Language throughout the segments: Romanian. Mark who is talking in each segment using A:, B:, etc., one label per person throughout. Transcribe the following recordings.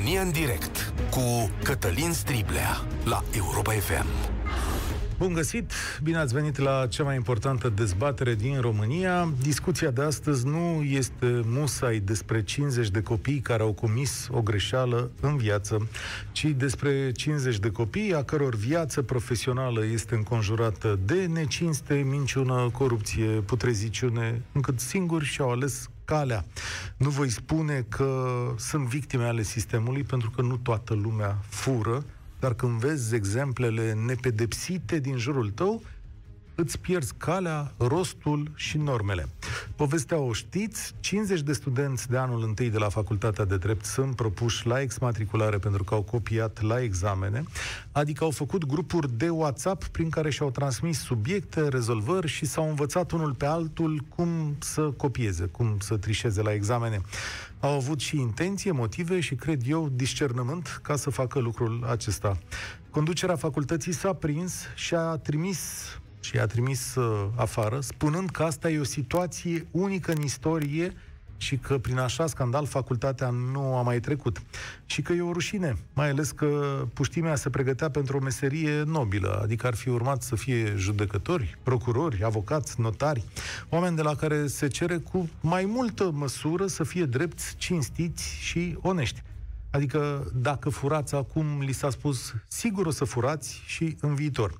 A: România în direct cu Cătălin Striblea la Europa FM.
B: Bun găsit! Bine ați venit la cea mai importantă dezbatere din România. Discuția de astăzi nu este musai despre 50 de copii care au comis o greșeală în viață, ci despre 50 de copii a căror viață profesională este înconjurată de necinste, minciună, corupție, putreziciune, încât singuri și-au ales calea. Nu voi spune că sunt victime ale sistemului, pentru că nu toată lumea fură, dar când vezi exemplele nepedepsite din jurul tău, îți pierzi calea, rostul și normele. Povestea o știți, 50 de studenți de anul întâi de la Facultatea de Drept sunt propuși la exmatriculare pentru că au copiat la examene, adică au făcut grupuri de WhatsApp prin care și-au transmis subiecte, rezolvări și s-au învățat unul pe altul cum să copieze, cum să trișeze la examene. Au avut și intenție, motive și, cred eu, discernământ ca să facă lucrul acesta. Conducerea facultății s-a prins și a trimis și i-a trimis uh, afară, spunând că asta e o situație unică în istorie și că prin așa scandal facultatea nu a mai trecut. Și că e o rușine, mai ales că puștimea se pregătea pentru o meserie nobilă, adică ar fi urmat să fie judecători, procurori, avocați, notari, oameni de la care se cere cu mai multă măsură să fie drepți, cinstiți și onești. Adică dacă furați acum, li s-a spus, sigur o să furați și în viitor.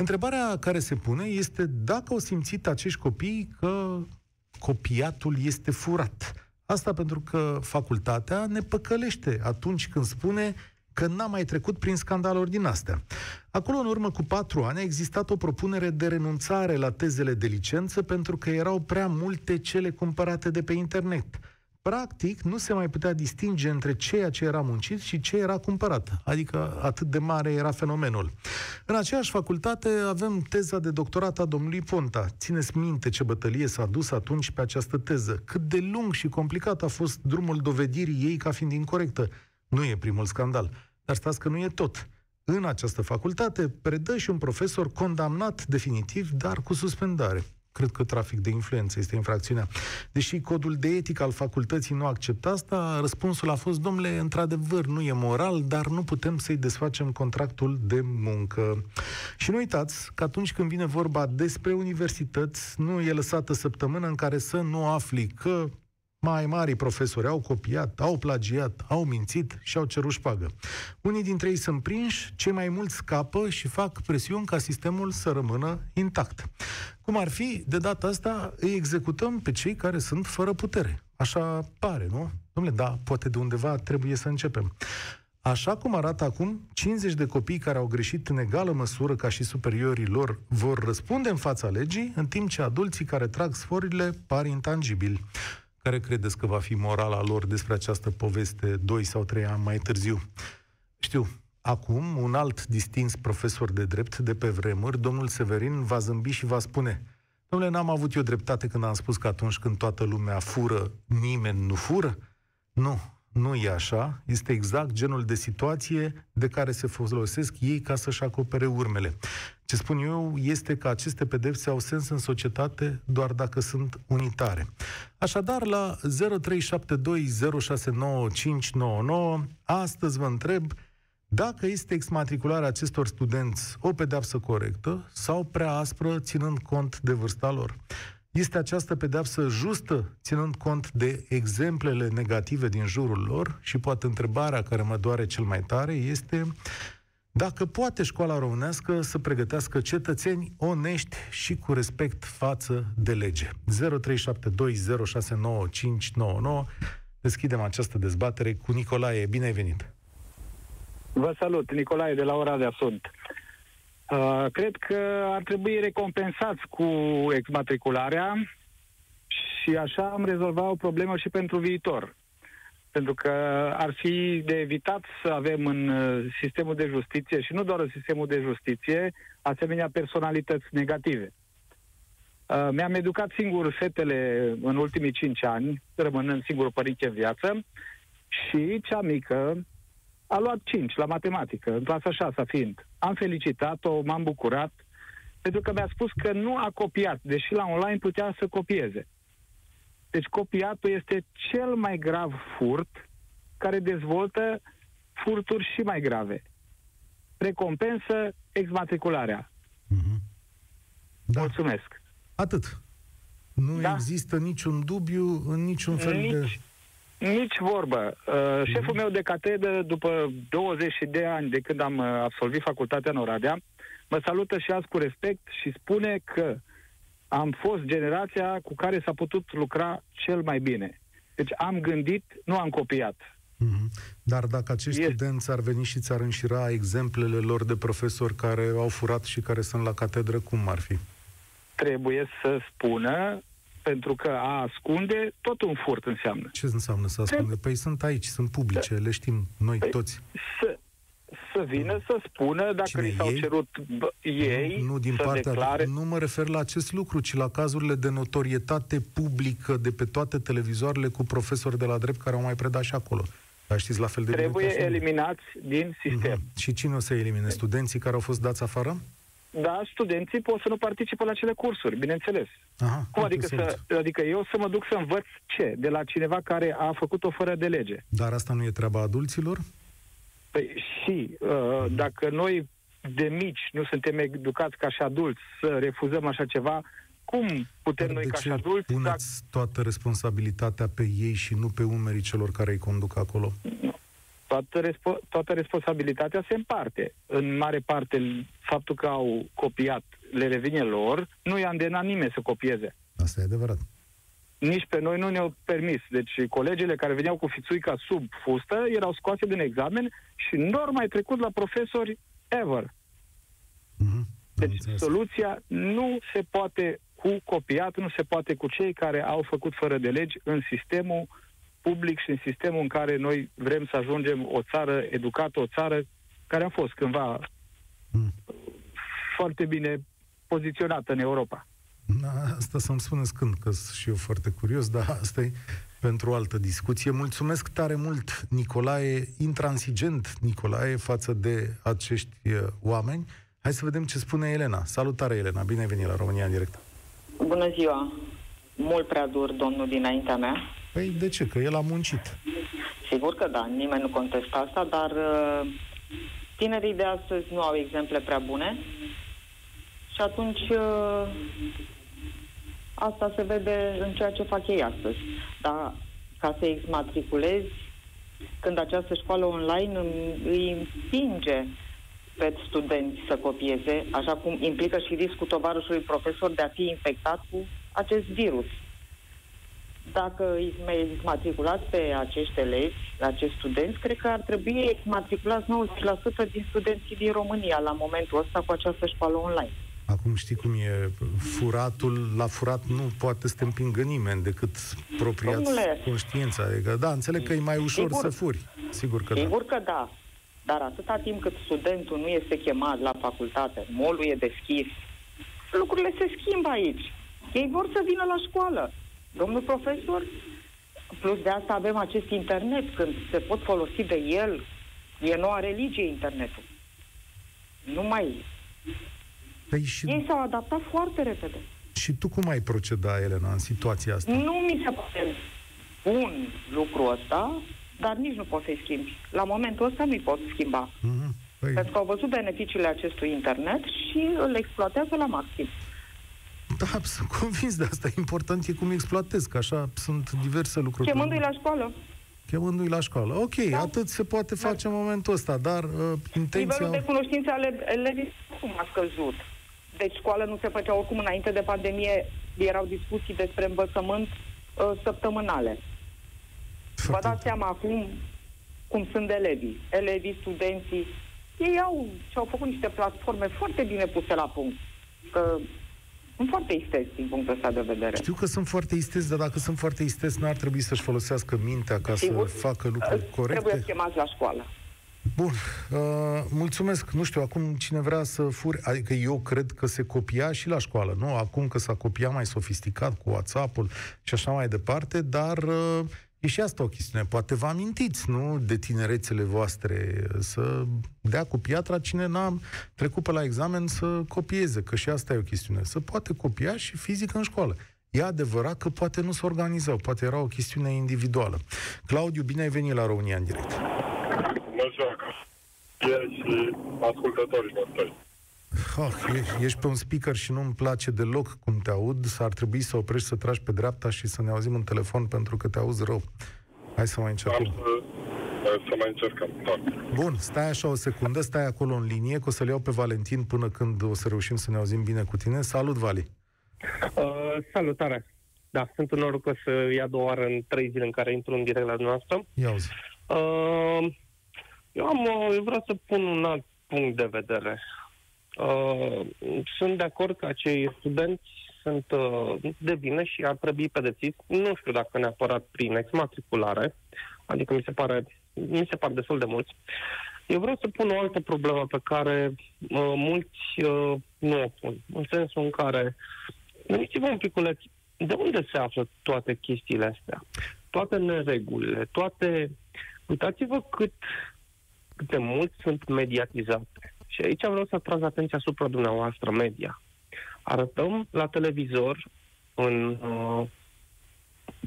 B: Întrebarea care se pune este dacă au simțit acești copii că copiatul este furat. Asta pentru că facultatea ne păcălește atunci când spune că n-a mai trecut prin scandaluri din astea. Acolo, în urmă cu patru ani, a existat o propunere de renunțare la tezele de licență pentru că erau prea multe cele cumpărate de pe internet practic nu se mai putea distinge între ceea ce era muncit și ce era cumpărat. Adică atât de mare era fenomenul. În aceeași facultate avem teza de doctorat a domnului Ponta. Țineți minte ce bătălie s-a dus atunci pe această teză. Cât de lung și complicat a fost drumul dovedirii ei ca fiind incorrectă. Nu e primul scandal. Dar stați că nu e tot. În această facultate predă și un profesor condamnat definitiv, dar cu suspendare cred că trafic de influență este infracțiunea. Deși codul de etică al facultății nu acceptă asta, răspunsul a fost, domnule, într-adevăr, nu e moral, dar nu putem să-i desfacem contractul de muncă. Și nu uitați că atunci când vine vorba despre universități, nu e lăsată săptămână în care să nu afli că mai mari profesori au copiat, au plagiat, au mințit și au cerut șpagă. Unii dintre ei sunt prinși, cei mai mulți scapă și fac presiuni ca sistemul să rămână intact. Cum ar fi, de data asta îi executăm pe cei care sunt fără putere. Așa pare, nu? Domnule, da, poate de undeva trebuie să începem. Așa cum arată acum, 50 de copii care au greșit în egală măsură ca și superiorii lor vor răspunde în fața legii, în timp ce adulții care trag sforile par intangibili. Care credeți că va fi morala lor despre această poveste 2 sau 3 ani mai târziu? Știu, acum un alt distins profesor de drept de pe vremuri, domnul Severin, va zâmbi și va spune Domnule, n-am avut eu dreptate când am spus că atunci când toată lumea fură, nimeni nu fură? Nu, nu e așa, este exact genul de situație de care se folosesc ei ca să-și acopere urmele. Ce spun eu este că aceste pedepse au sens în societate doar dacă sunt unitare. Așadar, la 0372069599, astăzi vă întreb dacă este exmatricularea acestor studenți o pedeapsă corectă sau prea aspră, ținând cont de vârsta lor. Este această pedeapsă justă, ținând cont de exemplele negative din jurul lor? Și poate întrebarea care mă doare cel mai tare este dacă poate școala românească să pregătească cetățeni onești și cu respect față de lege. 0372069599 Deschidem această dezbatere cu Nicolae. Bine ai venit!
C: Vă salut, Nicolae de la Oradea sunt. Uh, cred că ar trebui recompensați cu exmatricularea și așa am rezolvat o problemă și pentru viitor. Pentru că ar fi de evitat să avem în uh, sistemul de justiție, și nu doar în sistemul de justiție, asemenea personalități negative. Uh, mi-am educat singur fetele în ultimii cinci ani, rămânând singur părinte în viață, și cea mică a luat 5 la matematică, în clasa 6 fiind. Am felicitat-o, m-am bucurat, pentru că mi-a spus că nu a copiat, deși la online putea să copieze. Deci copiatul este cel mai grav furt care dezvoltă furturi și mai grave. Recompensă exmatricularea.
B: Mhm. Da,
C: Mulțumesc.
B: atât. Nu
C: Da.
B: există niciun dubiu în niciun fel de...
C: Nici, nici vorbă. Uh, șeful meu de catedră, după 20 de ani de când am uh, absolvit facultatea în Oradea, mă salută și azi cu respect și spune că am fost generația cu care s-a putut lucra cel mai bine. Deci am gândit, nu am copiat.
B: Mhm. Dar dacă acești
C: Este.
B: studenți ar veni și ți-ar înșira exemplele lor de profesori care au furat și care sunt la catedră, cum ar fi?
C: Trebuie să spună, pentru că a ascunde, tot un furt înseamnă.
B: Ce înseamnă să ascunde? Păi sunt aici, sunt publice, le știm noi
C: Păi,
B: toți.
C: Să, să vină să spună dacă
B: Cine,
C: li s-au
B: ei?
C: cerut bă, ei
B: nu, nu din
C: să
B: partea
C: declare...
B: nu mă refer la acest lucru, ci la cazurile de notorietate publică de pe toate televizoarele cu profesori de la drept care au mai predat și acolo. Dar știți la fel de bine
C: Trebuie
B: ca și noi.
C: eliminați din sistem.
B: Mhm. Și cine o să elimine? Studenții care au fost dați afară?
C: Da, studenții pot să nu participă la acele cursuri, bineînțeles.
B: Aha,
C: Cum
B: uite,
C: adică,
B: soluție.
C: să, adică eu să mă duc să învăț ce? De la cineva care a făcut-o fără de lege.
B: Dar asta nu e treaba adulților?
C: Păi și uh, dacă noi de mici nu suntem educați ca și adulți să refuzăm așa ceva, cum putem
B: Dar
C: noi
B: de
C: ca și
B: ce
C: adulți să
B: puneți toată responsabilitatea pe ei și nu pe umerii celor care îi conduc acolo?
C: Toată, respo- toată responsabilitatea se împarte. În mare parte, faptul că au copiat le revine lor, nu i-a îndemnat nimeni să copieze.
B: Asta e adevărat.
C: Nici pe noi nu ne-au permis. Deci colegele care veneau cu fițuica sub fustă erau scoase din examen și nu au mai trecut la profesori ever.
B: Mhm, am
C: Deci
B: înțeles.
C: soluția nu se poate cu copiat, nu se poate cu cei care au făcut fără de legi în sistemul public și în sistemul în care noi vrem să ajungem o țară educată, o țară care a fost cândva
B: Mm.
C: foarte bine poziționată în Europa.
B: Da, asta să-mi spuneți când, că sunt și eu foarte curios, dar asta e pentru o altă discuție. Mulțumesc tare mult, Nicolae, intransigent, Nicolae, față de acești uh, oameni. Hai să vedem ce spune Elena. Salutare, Elena, bine ai venit la România în direct.
D: Bună ziua! Mult prea dur, domnul dinaintea mea.
B: Păi de ce? Că el a muncit.
D: Sigur că da, nimeni nu contestă asta, dar uh, tinerii de astăzi nu au exemple prea bune și atunci uh, asta se vede în ceea ce fac ei astăzi. Dar ca să exmatriculezi, când această școală online îmi- îi împinge pe studenți să copieze, așa cum implică și riscul tovarășului profesor de a fi infectat cu acest virus. Dacă îi mai exmatriculați pe acești elevi, acești studenți, cred că ar trebui exmatriculați 90% din studenții din România la momentul ăsta cu această școală online.
B: Acum știi cum e, furatul, la furat nu poate să te împingă nimeni decât propria
D: Domnule.
B: conștiința. Adică, da, înțeleg că e mai ușor
D: Sigur.
B: să furi. Sigur că da.
D: Sigur că da, dar atâta timp cât studentul nu este chemat la facultate, molul e deschis, lucrurile se schimbă aici. Ei vor să vină la școală. Domnul profesor, plus de asta avem acest internet, când se pot folosi de el, e noua religie internetul. Nu mai...
B: Păi și,
D: Ei s-au adaptat foarte repede.
B: și tu cum ai proceda, Elena, în situația asta?
D: Nu mi se pare bun lucrul ăsta, dar nici nu poți să-i schimbi. La momentul ăsta nu-i poți schimba.
B: Mhm. Păi,
D: Pentru că au văzut beneficiile acestui internet și îl exploatează la maxim.
B: Da, sunt convins de asta. Important e cum exploatezi, că așa sunt diverse lucruri.
D: Chemându-i la școală.
B: Chemându-i la școală. Ok,
D: Da.
B: atât se poate face în momentul ăsta, dar uh,
D: Nivelul
B: intenția...
D: de cunoștințe ale elevii cum a scăzut. Deci școală nu se făcea oricum înainte de pandemie, erau discuții despre învățământ uh, săptămânale. Vă
B: Foarte-
D: dați seama acum cum sunt elevii, elevii, studenții. Ei au și-au făcut niște platforme foarte bine puse la punct. Că sunt foarte isteți din punctul ăsta de vedere.
B: Știu că sunt foarte isteți, dar dacă sunt foarte isteți, n-ar trebui să-și folosească mintea ca
D: Sigur.
B: să facă lucruri
D: Trebuie
B: corecte.
D: chemați la școală.
B: Bun, uh, mulțumesc. Nu știu, acum cine vrea să furi, adică eu cred că se copia și la școală, nu? Acum că s-a copiat mai sofisticat cu WhatsApp-ul și așa mai departe, dar uh, e și asta o chestiune. Poate vă amintiți, nu, de tinerețele voastre, să dea cu piatra cine n-a trecut pe la examen să copieze, că și asta e o chestiune. Să poate copia și fizic în școală. E adevărat că poate nu se organizau, poate era o chestiune individuală. Claudiu, bine ai venit la România în direct.
E: Bună ziua, și ascultătorii noștri.
B: Oh, ești, ești pe un speaker și nu-mi place deloc cum te aud. S-ar trebui să oprești, să tragi pe dreapta și să ne auzim în telefon pentru că te auzi rău. Hai să mai încercăm.
E: Am să, să mai încercăm, da.
B: Bun, stai așa o secundă, stai acolo în linie, că o să-l iau pe Valentin până când o să reușim să ne auzim bine cu tine. Salut, Vali!
F: Uh, salutare! Da, sunt în norocos să ia două oară în trei zile în care intru în direct la dumneavoastră.
B: Ia uzi.
F: Uh, eu, am, uh, eu vreau să pun un alt punct de vedere. Uh, sunt de acord că acei studenți sunt uh, de vină și ar trebui pedepsiți. Nu știu dacă neapărat prin exmatriculare, adică mi se pare, mi se pare destul de mulți. Eu vreau să pun o altă problemă pe care uh, mulți uh, nu o pun, în sensul în care gândiți-vă un piculeț, de unde se află toate chestiile astea? Toate neregulile, toate... Uitați-vă cât, cât de mult sunt mediatizate. Și aici vreau să atrag atenția asupra dumneavoastră, media. Arătăm la televizor în uh,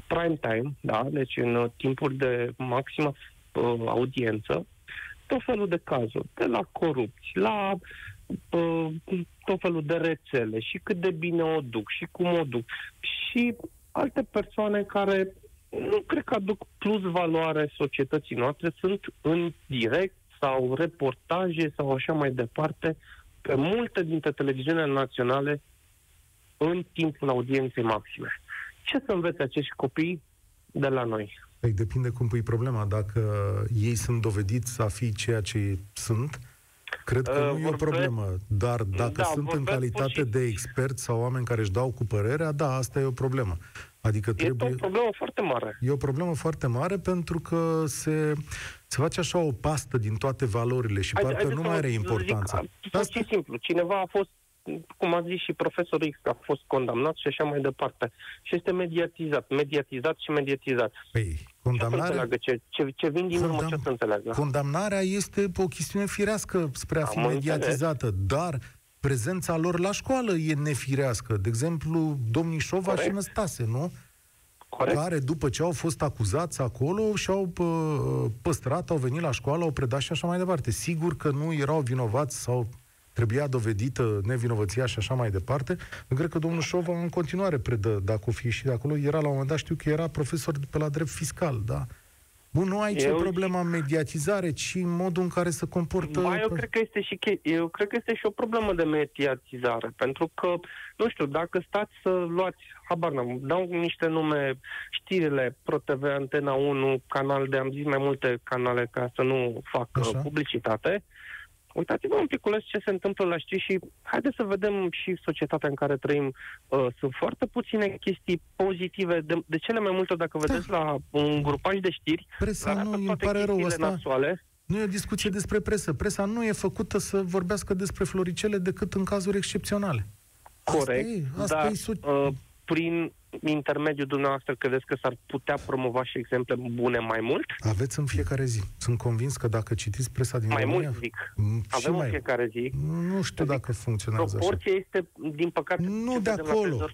F: prime time, da, deci în uh, timpuri de maximă uh, audiență, tot felul de cazuri, de la corupți, la uh, tot felul de rețele și cât de bine o duc și cum o duc. Și alte persoane care nu cred că aduc plus valoare societății noastre, sunt în direct sau reportaje sau așa mai departe pe multe dintre televiziunile naționale în timpul audienței maxime. Ce să învețe acești copii de la noi?
B: Păi depinde cum pui problema. Dacă ei sunt dovediți a fi ceea ce sunt, cred că uh, nu e o problemă. Dar dacă da, sunt în calitate și... de experți sau oameni care își dau cu părerea, da, asta e o problemă. Adică trebuie...
F: E o problemă foarte mare.
B: E o problemă foarte mare pentru că se, se face așa o pastă din toate valorile și hai, parcă hai nu mai are importanța.
F: Zic, Asta... simplu. Cineva a fost cum a zis și profesorul X, că a fost condamnat și așa mai departe. Și este mediatizat, mediatizat și mediatizat.
B: Păi, condamnarea...
F: Ce, ce, ce vin din Condam... urmă, ce să înțeleagă?
B: Condamnarea este o chestiune firească spre a fi Am mediatizată, înțeles. dar prezența lor la școală e nefirească. De exemplu, domnișova Corect. și Năstase, nu?
F: Corect.
B: Care, după ce au fost acuzați acolo, și-au pă, păstrat, au venit la școală, au predat și așa mai departe. Sigur că nu erau vinovați sau trebuia dovedită nevinovăția și așa mai departe. Eu cred că domnul Șova în continuare predă, dacă o fi și de acolo, era la un moment dat, știu că era profesor pe la drept fiscal, da? Bun, nu aici eu... e problema mediatizare, ci modul în care se comportă...
F: Ba, eu, cred că este și, eu cred că este și o problemă de mediatizare, pentru că, nu știu, dacă stați să luați, habar n-am, dau niște nume, știrile, ProTV, Antena 1, canal de, am zis mai multe canale ca să nu fac Așa. publicitate, uitați-vă un piculeț ce se întâmplă la știri și haideți să vedem și societatea în care trăim. Uh, sunt foarte puține chestii pozitive. De, de cele mai multe, dacă vedeți da. la un grupaj de știri,
B: Presa nu, îmi pare rău asta.
F: Nasoale.
B: Nu e o discuție despre presă. Presa nu e făcută să vorbească despre floricele decât în cazuri excepționale.
F: Corect, asta e, asta dar e so- uh, prin intermediul dumneavoastră credeți că s-ar putea promova și exemple bune mai mult?
B: Aveți în fiecare zi. Sunt convins că dacă citiți presa din
F: mai
B: România...
F: mult zic. Avem mai... în fiecare zi.
B: Nu știu adică dacă funcționează
F: Proporția
B: așa.
F: este, din păcate...
B: Nu de acolo.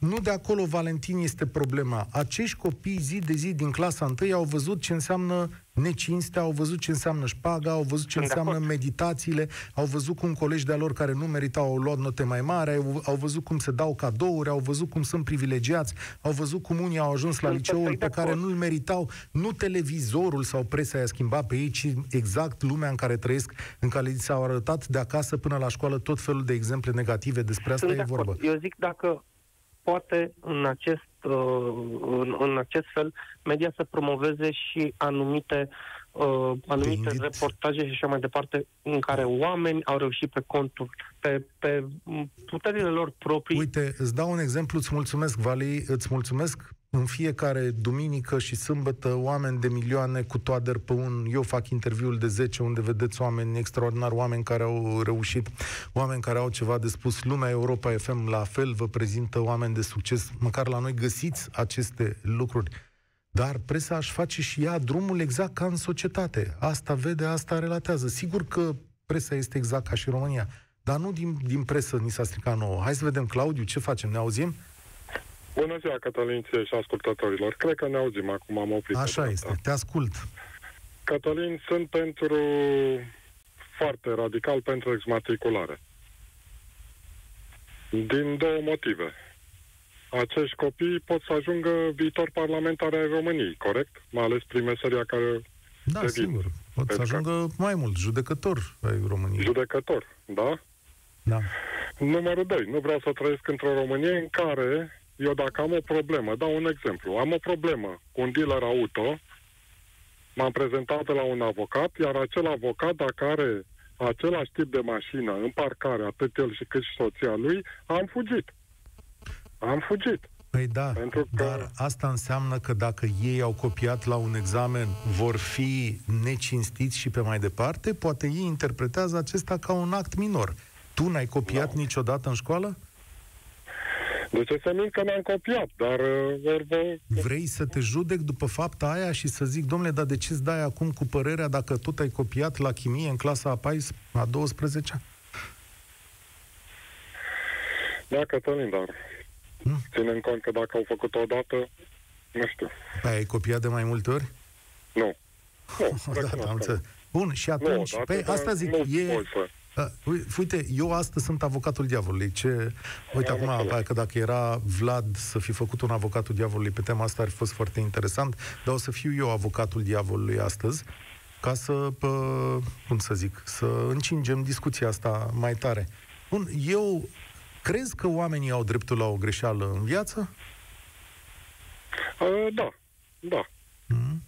B: Nu de acolo, Valentin, este problema. Acești copii zi de zi din clasa 1 au văzut ce înseamnă necinste, au văzut ce înseamnă șpaga, au văzut ce Sunt înseamnă meditațiile, au văzut cum colegi de-a lor care nu meritau au luat note mai mari, au, au văzut cum se dau cadouri, au văzut cum sunt privilegiați, au văzut cum unii au ajuns la liceul pe care nu-l meritau. Nu televizorul sau presa i-a schimbat pe ei, ci exact lumea în care trăiesc, în care s-au arătat de acasă până la școală tot felul de exemple negative. Despre asta Sunt e vorba.
F: Eu zic dacă poate în acest, uh, în, în acest fel media să promoveze și anumite uh, anumite reportaje și așa mai departe în care oameni au reușit pe contul, pe, pe puterile lor proprii.
B: Uite, îți dau un exemplu, îți mulțumesc, Vali, îți mulțumesc în fiecare duminică și sâmbătă oameni de milioane cu toader pe un... Eu fac interviul de 10 unde vedeți oameni extraordinari, oameni care au reușit, oameni care au ceva de spus. Lumea Europa FM la fel vă prezintă oameni de succes. Măcar la noi găsiți aceste lucruri. Dar presa aș face și ea drumul exact ca în societate. Asta vede, asta relatează. Sigur că presa este exact ca și România. Dar nu din, din presă ni s-a stricat nouă. Hai să vedem, Claudiu, ce facem? Ne auzim?
E: Bună ziua, Cătălin, ție și ascultătorilor. Cred că ne auzim acum, am oprit.
B: Așa este, te ascult.
E: Cătălin, sunt pentru foarte radical pentru exmatriculare. Din două motive. Acești copii pot să ajungă viitor parlamentari ai României, corect? Mai ales prin meseria care
B: Da,
E: devin.
B: sigur. Pot să
E: Pentru că-
B: ajungă mai mult, judecător ai României.
E: Judecător, da?
B: Da.
E: Numărul 2. Nu vreau să trăiesc într-o Românie în care eu dacă am o problemă, dau un exemplu, am o problemă cu un dealer auto, m-am prezentat la un avocat, iar acel avocat, dacă are același tip de mașină în parcare, atât el și cât și soția lui, am fugit. Am fugit.
B: Păi da,
E: Pentru că-
B: dar asta înseamnă că dacă ei au copiat la un examen, vor fi necinstiți și pe mai departe? Poate ei interpretează acesta ca un act minor. Tu n-ai copiat
E: Da.
B: niciodată în școală?
E: De ce să mint că n-am copiat, dar uh, vor, vor,
B: Vrei să te judec după fapta aia și să zic, domnule, dar de ce îți dai acum cu părerea dacă tot ai copiat la chimie în clasa a 14, a 12
E: da, Cătălin, dar
B: Hmm?
E: ținem cont că dacă au făcut o dată, nu știu,
B: Păi ai copiat de mai multe ori?
E: nu. Nu,
B: da, da,
E: recunosc
B: am
E: că
B: înțeles. Bun, și
E: nu.
B: atunci,
E: Nu, odată,
B: păi
E: dar
B: asta zic,
E: nu
B: e...
E: pot să-
B: Da, ui- uite, eu astăzi sunt avocatul diavolului. Ce... Uite,
E: Am
B: acum,
E: înțeles.
B: hai că dacă era Vlad să fi făcut un avocatul diavolului pe tema asta, ar fi fost foarte interesant, dar o să fiu eu avocatul diavolului astăzi, ca să, pă, cum să zic, să încingem discuția asta mai tare. Bun, eu crezi că oamenii au dreptul la o greșeală în viață?
E: Uh, da, da.
B: Mm?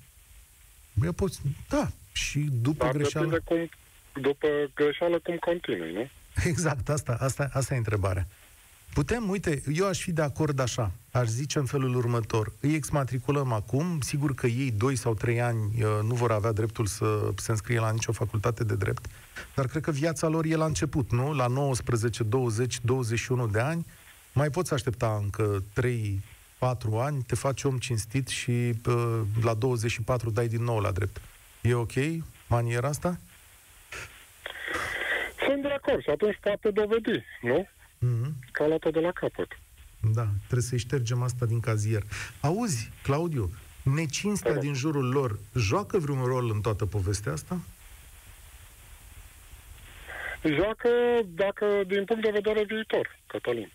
B: Eu pot... Da, și după
E: Dar
B: greșeală...
E: depinde cum, după greșeală, cum continui, nu?
B: Exact, asta, asta, asta e întrebarea. Putem, uite, eu aș fi de acord așa, aș zice în felul următor, îi exmatriculăm acum, sigur că ei 2 sau 3 ani uh, nu vor avea dreptul să se înscrie la nicio facultate de drept, dar cred că viața lor e la început, nu? La 19, 20, 21 de ani, mai poți aștepta încă 3, 4 ani, te faci om cinstit și uh, la 24 dai din nou la drept. E ok maniera asta?
E: Sunt de acord și atunci poate dovedi, nu?
B: Mhm.
E: Că a luat-o de la capăt.
B: Da, trebuie să-i ștergem asta din cazier. Auzi, Claudiu, necinstea
E: Da.
B: din jurul lor joacă vreun rol în toată povestea asta?
E: Joacă, dacă din punct de vedere viitor, Cătălin.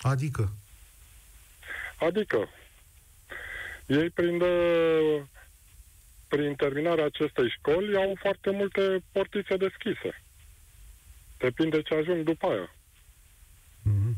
B: Adică,
E: Adică, ei prin, uh, prin terminarea acestei școli au foarte multe portițe deschise. Depinde ce ajung după aia.
B: mhm.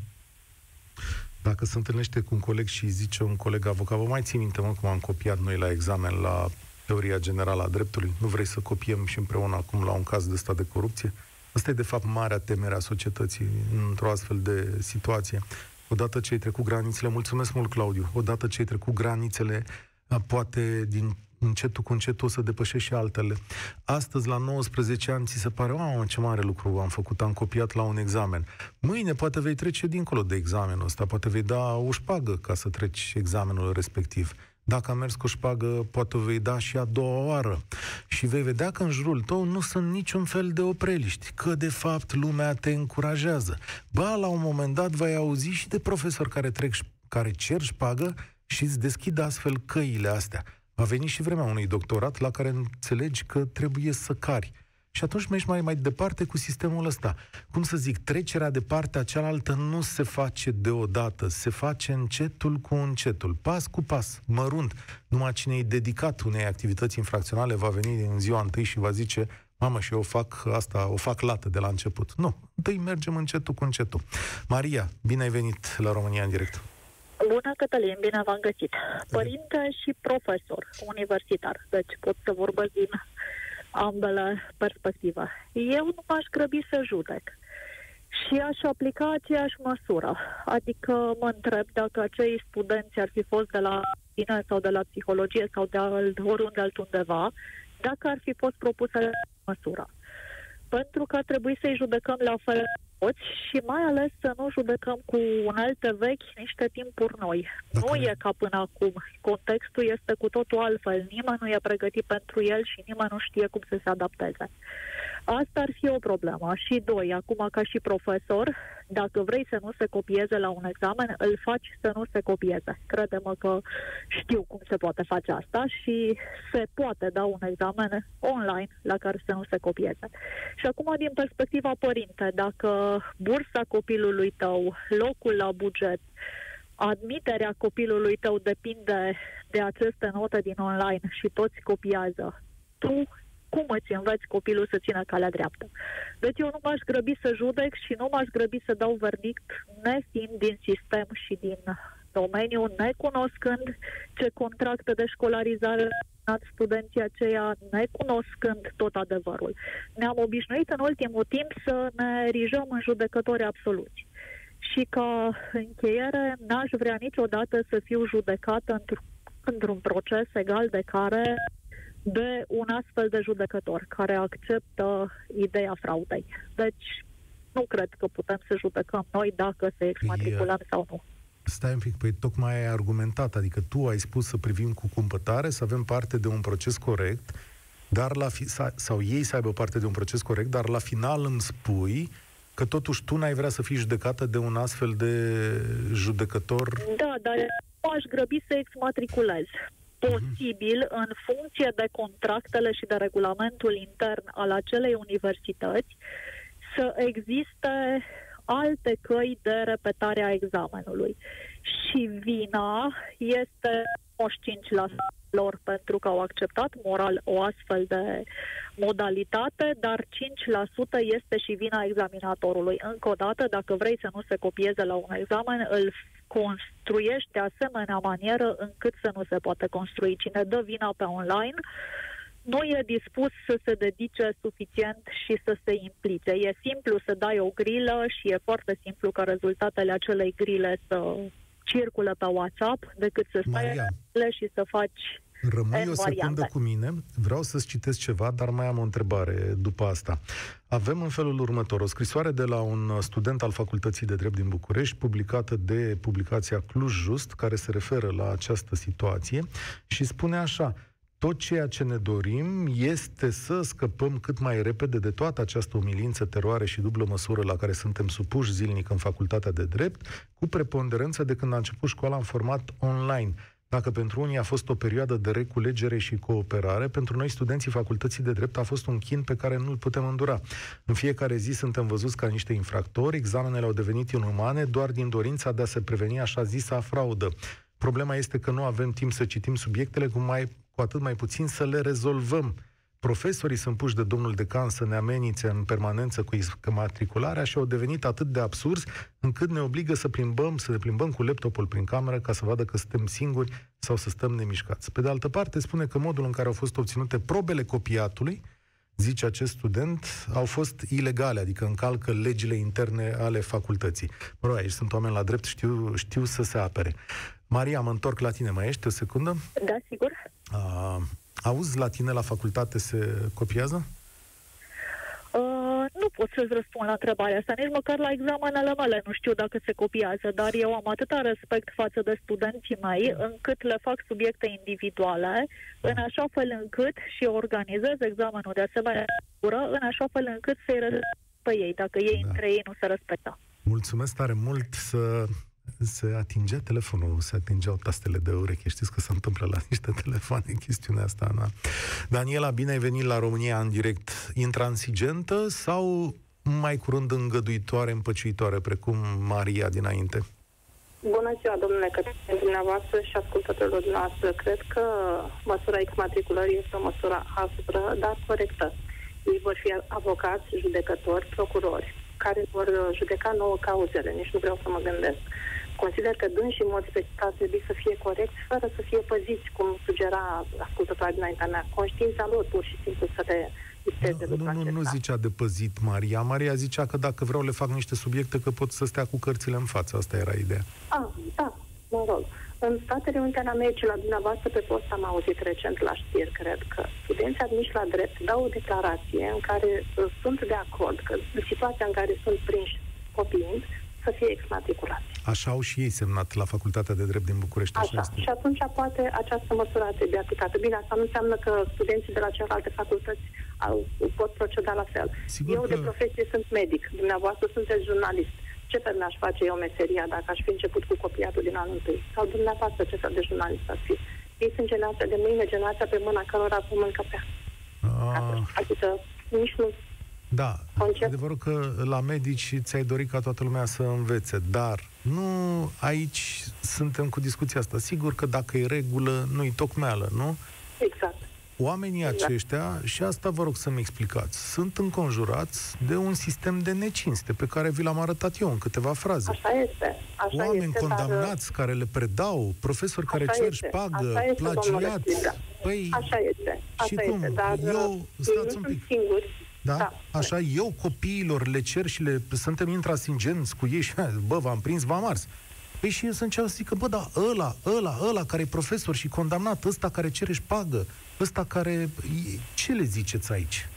B: dacă se întâlnește cu un coleg și îi zice un coleg avocat, vă mai țin minte, mă, cum am copiat noi la examen la teoria generală a dreptului? Nu vrei să copiem și împreună acum la un caz de stat de corupție? Asta e, de fapt, marea temere a societății într-o astfel de situație. Odată ce ai trecut granițele, mulțumesc mult, Claudiu, odată ce ai trecut granițele, a, poate din încetul cu încetul o să depășești și altele. Astăzi, la 19 ani, ți se pare, wow, ce mare lucru am făcut, am copiat la un examen. Mâine poate vei trece dincolo de examenul ăsta, poate vei da o șpagă ca să treci examenul respectiv. Dacă am mers cu o șpagă, poate o vei da și a doua oară. Și vei vedea că în jurul tău nu sunt niciun fel de opreliști, că de fapt lumea te încurajează. Ba, la un moment dat vei auzi și de profesori care trec, ș- care cer șpagă și îți deschid astfel căile astea. Va veni și vremea unui doctorat la care înțelegi că trebuie să cari. Și atunci mergi mai, mai departe cu sistemul ăsta. Cum să zic, trecerea de partea cealaltă nu se face deodată, se face încetul cu încetul, pas cu pas, mărunt. Numai cine e dedicat unei activități infracționale va veni în ziua întâi și va zice mamă, și eu fac asta, o fac lată de la început. Nu, întâi mergem încetul cu încetul. Maria, bine ai venit la România în direct.
G: Bună, Cătălin, bine v-am găsit. Părinte și profesor universitar, deci pot să vorbesc din ambele perspective. Eu nu m-aș grăbi să judec și aș aplica aceeași măsură. Adică mă întreb dacă acei studenți ar fi fost de la bine sau de la psihologie sau de alt, oriunde altundeva, dacă ar fi fost propusă măsura. Pentru că ar trebui să-i judecăm la fel toți și mai ales să nu judecăm cu unelte vechi niște timpuri noi.
B: Dacă
G: nu
B: ne-
G: e ca până acum. Contextul este cu totul altfel. Nimeni nu e pregătit pentru el și nimeni nu știe cum să se adapteze. Asta ar fi o problemă. Și doi, acum ca și profesor, dacă vrei să nu se copieze la un examen, îl faci să nu se copieze. Crede-mă că știu cum se poate face asta și se poate da un examen online la care să nu se copieze. Și acum, din perspectiva părinte, dacă bursa copilului tău, locul la buget, admiterea copilului tău depinde de aceste note din online și toți copiază, tu cum îți înveți copilul să țină calea dreaptă. Deci eu nu m-aș grăbi să judec și nu m-aș grăbi să dau verdict nefiind din sistem și din domeniu, necunoscând ce contracte de școlarizare studenții aceia, necunoscând tot adevărrul. Ne-am obișnuit în ultimul timp să ne rijăm în judecători absoluți. Și ca încheiere, n-aș vrea niciodată să fiu judecată într- într-un proces egal de care de un astfel de judecător care acceptă ideea fraudei. Deci, nu cred că putem să judecăm noi dacă se exmatriculăm păi, sau nu.
B: Stai un pic, păi tocmai ai argumentat, adică tu ai spus să privim cu cumpătare, să avem parte de un proces corect, dar la fi, sau ei să aibă parte de un proces corect, dar la final îmi spui că totuși tu n-ai vrea să fii judecată de un astfel de judecător?
G: Da, dar nu aș grăbi să exmatriculez posibil în funcție de contractele și de regulamentul intern al acelei universități să existe alte căi de repetare a examenului. Și vina este 95% lor pentru că au acceptat moral o astfel de modalitate, dar 5% este și vina examinatorului. Încă o dată, dacă vrei să nu se copieze la un examen, îl construiești de asemenea manieră încât să nu se poate construi. Cine dă vina pe online nu e dispus să se dedice suficient și să se implice. E simplu să dai o grilă și e foarte simplu ca rezultatele acelei grile să circulă pe WhatsApp decât să stai și să faci
B: Rămâi o secundă cu mine, vreau să-ți citesc ceva, dar mai am o întrebare după asta. Avem în felul următor. O scrisoare de la un student al Facultății de Drept din București, publicată de publicația Cluj Just, care se referă la această situație și spune așa, tot ceea ce ne dorim este să scăpăm cât mai repede de toată această umilință, teroare și dublă măsură la care suntem supuși zilnic în facultatea de drept, cu preponderență de când a început școala în format online. Dacă pentru unii a fost o perioadă de reculegere și cooperare, pentru noi, studenții facultății de drept, a fost un chin pe care nu îl putem îndura. În fiecare zi suntem văzuți ca niște infractori, examenele au devenit inumane doar din dorința de a se preveni așa zisa fraudă. Problema este că nu avem timp să citim subiectele, cu, mai, cu atât mai puțin să le rezolvăm. Profesorii sunt puși de domnul decan să ne amenințe în permanență cu matricularea și au devenit atât de absurzi încât ne obligă să plimbăm, să ne plimbăm cu laptopul prin cameră ca să vadă că suntem singuri sau să stăm nemișcați. Pe de altă parte, spune că modul în care au fost obținute probele copiatului, zice acest student, au fost ilegale, adică încalcă legile interne ale facultății. Mă rog, aici sunt oameni la drept, știu, știu să se apere. Maria, mă întorc la tine. Mai ești o secundă?
G: Da, sigur.
B: Uh, auzi, la tine la facultate se copiază?
G: Uh, nu pot să-ți răspund la întrebarea asta, nici măcar la examenele mele nu știu dacă se copiază, dar eu am atâta respect față de studenții mei încât le fac subiecte individuale, în așa fel încât și organizez examenul de asemenea în așa fel încât să-i pe ei, dacă ei da. între ei nu se respectă.
B: Mulțumesc tare mult să se atingea telefonul, se atingeau tastele de ureche. Știți că se întâmplă la niște telefoane chestiunea asta, na? Daniela, bine ai venit la România în direct. Intransigentă sau mai curând îngăduitoare, împăciuitoare, precum Maria dinainte?
H: Bună ziua, domnule Cătălin, dumneavoastră și ascultătorilor noastre. Cred că măsura exmatriculării este o măsură aspră, dar corectă. Ei vor fi avocați, judecători, procurori, care vor judeca nouă cauzele, nici nu vreau să mă gândesc consider că și în mod special, trebuie să fie corect, fără să fie păziți, cum sugera ascultătoarea dinaintea mea. Conștiința lor, pur și simplu, să le
B: nu, nu, nu, nu zicea de păzit Maria. Maria zicea că dacă vreau le fac niște subiecte, că pot să stea cu cărțile în față. Asta era ideea.
H: Ah, da, mă rog. În Statele Unite ale Americii, la dumneavoastră pe post am auzit recent la știri, cred că studenții admiși la drept dau o declarație în care uh, sunt de acord că în situația în care sunt prinși copiind, să fie exmatriculați.
B: Așa au și ei semnat la Facultatea de Drept din București.
H: Așa, așa și atunci poate această măsură ar trebui aplicată. Bine, asta nu înseamnă că studenții de la celelalte facultăți au, pot proceda la fel.
B: Sigur
H: eu
B: că-
H: de profesie sunt medic, dumneavoastră sunteți jurnalist. Ce fel mi-aș face eu meseria dacă aș fi început cu copiatul din anul întâi? Sau dumneavoastră ce fel de jurnalist ați fi? Ei sunt generația de mâine, generația pe mâna cărora vom încăpea.
B: Ah,
H: Adică nici nu
B: da,
H: Concept.
B: adevărul că la medici ți-ai dorit ca toată lumea să învețe, dar nu aici suntem cu discuția asta. Sigur că dacă e regulă, nu-i tocmeală, nu?
H: exact.
B: Oamenii
H: Exact.
B: aceștia, și asta vă rog să-mi explicați, sunt înconjurați de un sistem de necinste pe care vi l-am arătat eu în câteva fraze.
H: Așa este. Așa
B: Oameni
H: este,
B: condamnați care le predau, profesori care
H: Așa
B: cer
H: este,
B: șpagă,
H: așa este, domnule
B: plagiați.
H: Striga.
B: Păi,
H: Dar, așa este. Așa
B: Și cum?
H: este, dar
B: Eu-
H: uh,
B: stați
H: ei
B: un
H: nu sunt
B: pic.
H: singuri.
B: Da?
H: Da.
B: Așa, eu copiilor le cer și le, suntem intransigenți cu ei și, bă, v-am prins, v-am ars. Păi și eu să încerc să zic că, bă, da, ăla, ăla, ăla care e profesor și condamnat, ăsta care cere șpagă, ăsta care... Ce le ziceți aici?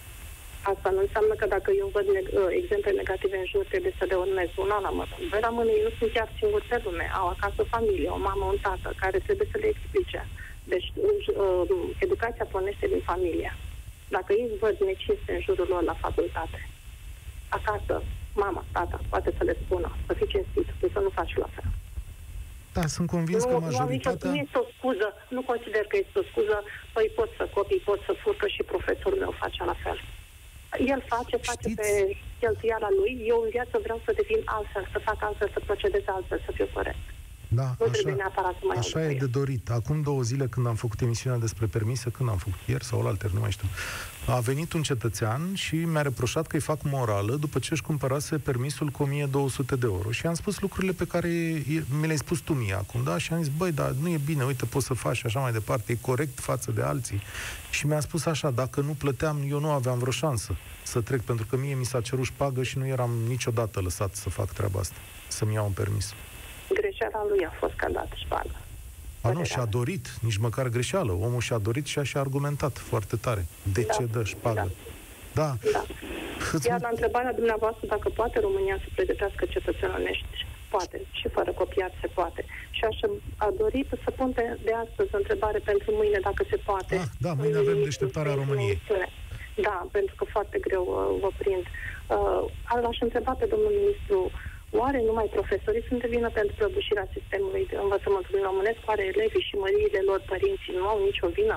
H: Asta nu înseamnă că dacă eu văd neg- uh, exemple negative în jur, trebuie să le urmez una la mână. Doi la mână, ei nu sunt chiar singuri pe lume. Au acasă o familie, o mamă, un tată, care trebuie să le explice. Deci, uh, educația pornește din familie. Dacă ei văd necinste în jurul lor la facultate, acasă, mama, tata, poate să le spună, să fii cinstit, tu să nu faci la fel.
B: Da, sunt convins că
H: nu, nu, am nicio,
B: majoritatea...
H: nu este o scuză, nu consider că este o scuză, păi pot să copii, pot să furcă și profesorul meu face la fel. El face, face
B: Știți-
H: pe cheltuiala lui, eu în viață vreau să devin altfel, să fac altfel, să procedez altfel, să fiu corect.
B: Da,
H: Nu trebuie neapărat să mai
B: așa
H: aud
B: e
H: de
B: de
H: el.
B: dorit. Acum două zile când am făcut emisiunea despre permise, când am făcut ieri sau alter, nu mai știu, a venit un cetățean și mi-a reproșat că îi fac morală după ce își cumpărase permisul cu 1200 de euro. Și am spus lucrurile pe care e- mi le-ai spus tu mie acum, da? Și am zis, băi, dar nu e bine, uite, poți să faci și așa mai departe, e corect față de alții. Și mi-a spus așa, dacă nu plăteam, eu nu aveam vreo șansă să trec, pentru că mie mi s-a cerut șpagă și nu eram niciodată lăsat să fac treaba asta, să-mi iau un permis.
H: Greșeala lui a fost că a dat șpagă.
B: A, nu,
H: Părerea
B: și-a
H: mea.
B: dorit, nici măcar greșeală. Omul și-a dorit și a și argumentat foarte tare. De
H: Da,
B: ce dă șpagă? Da.
H: Da.
B: Îți
H: Iar la întrebarea dumneavoastră, dacă poate România să pregătească cetățenonești, poate. Și fără copiat se poate. Și aș a dori să pun pe, de astăzi o întrebare pentru mâine, dacă se poate.
B: Ah, da, mâine avem deșteptarea României.
H: Da, pentru că foarte greu uh, vă prind. Uh, l-aș întreba pe domnul ministru, oare numai profesorii sunt de vină pentru prăbușirea sistemului de învățământului românesc? Oare elevii și măriile lor părinții nu au nicio vină?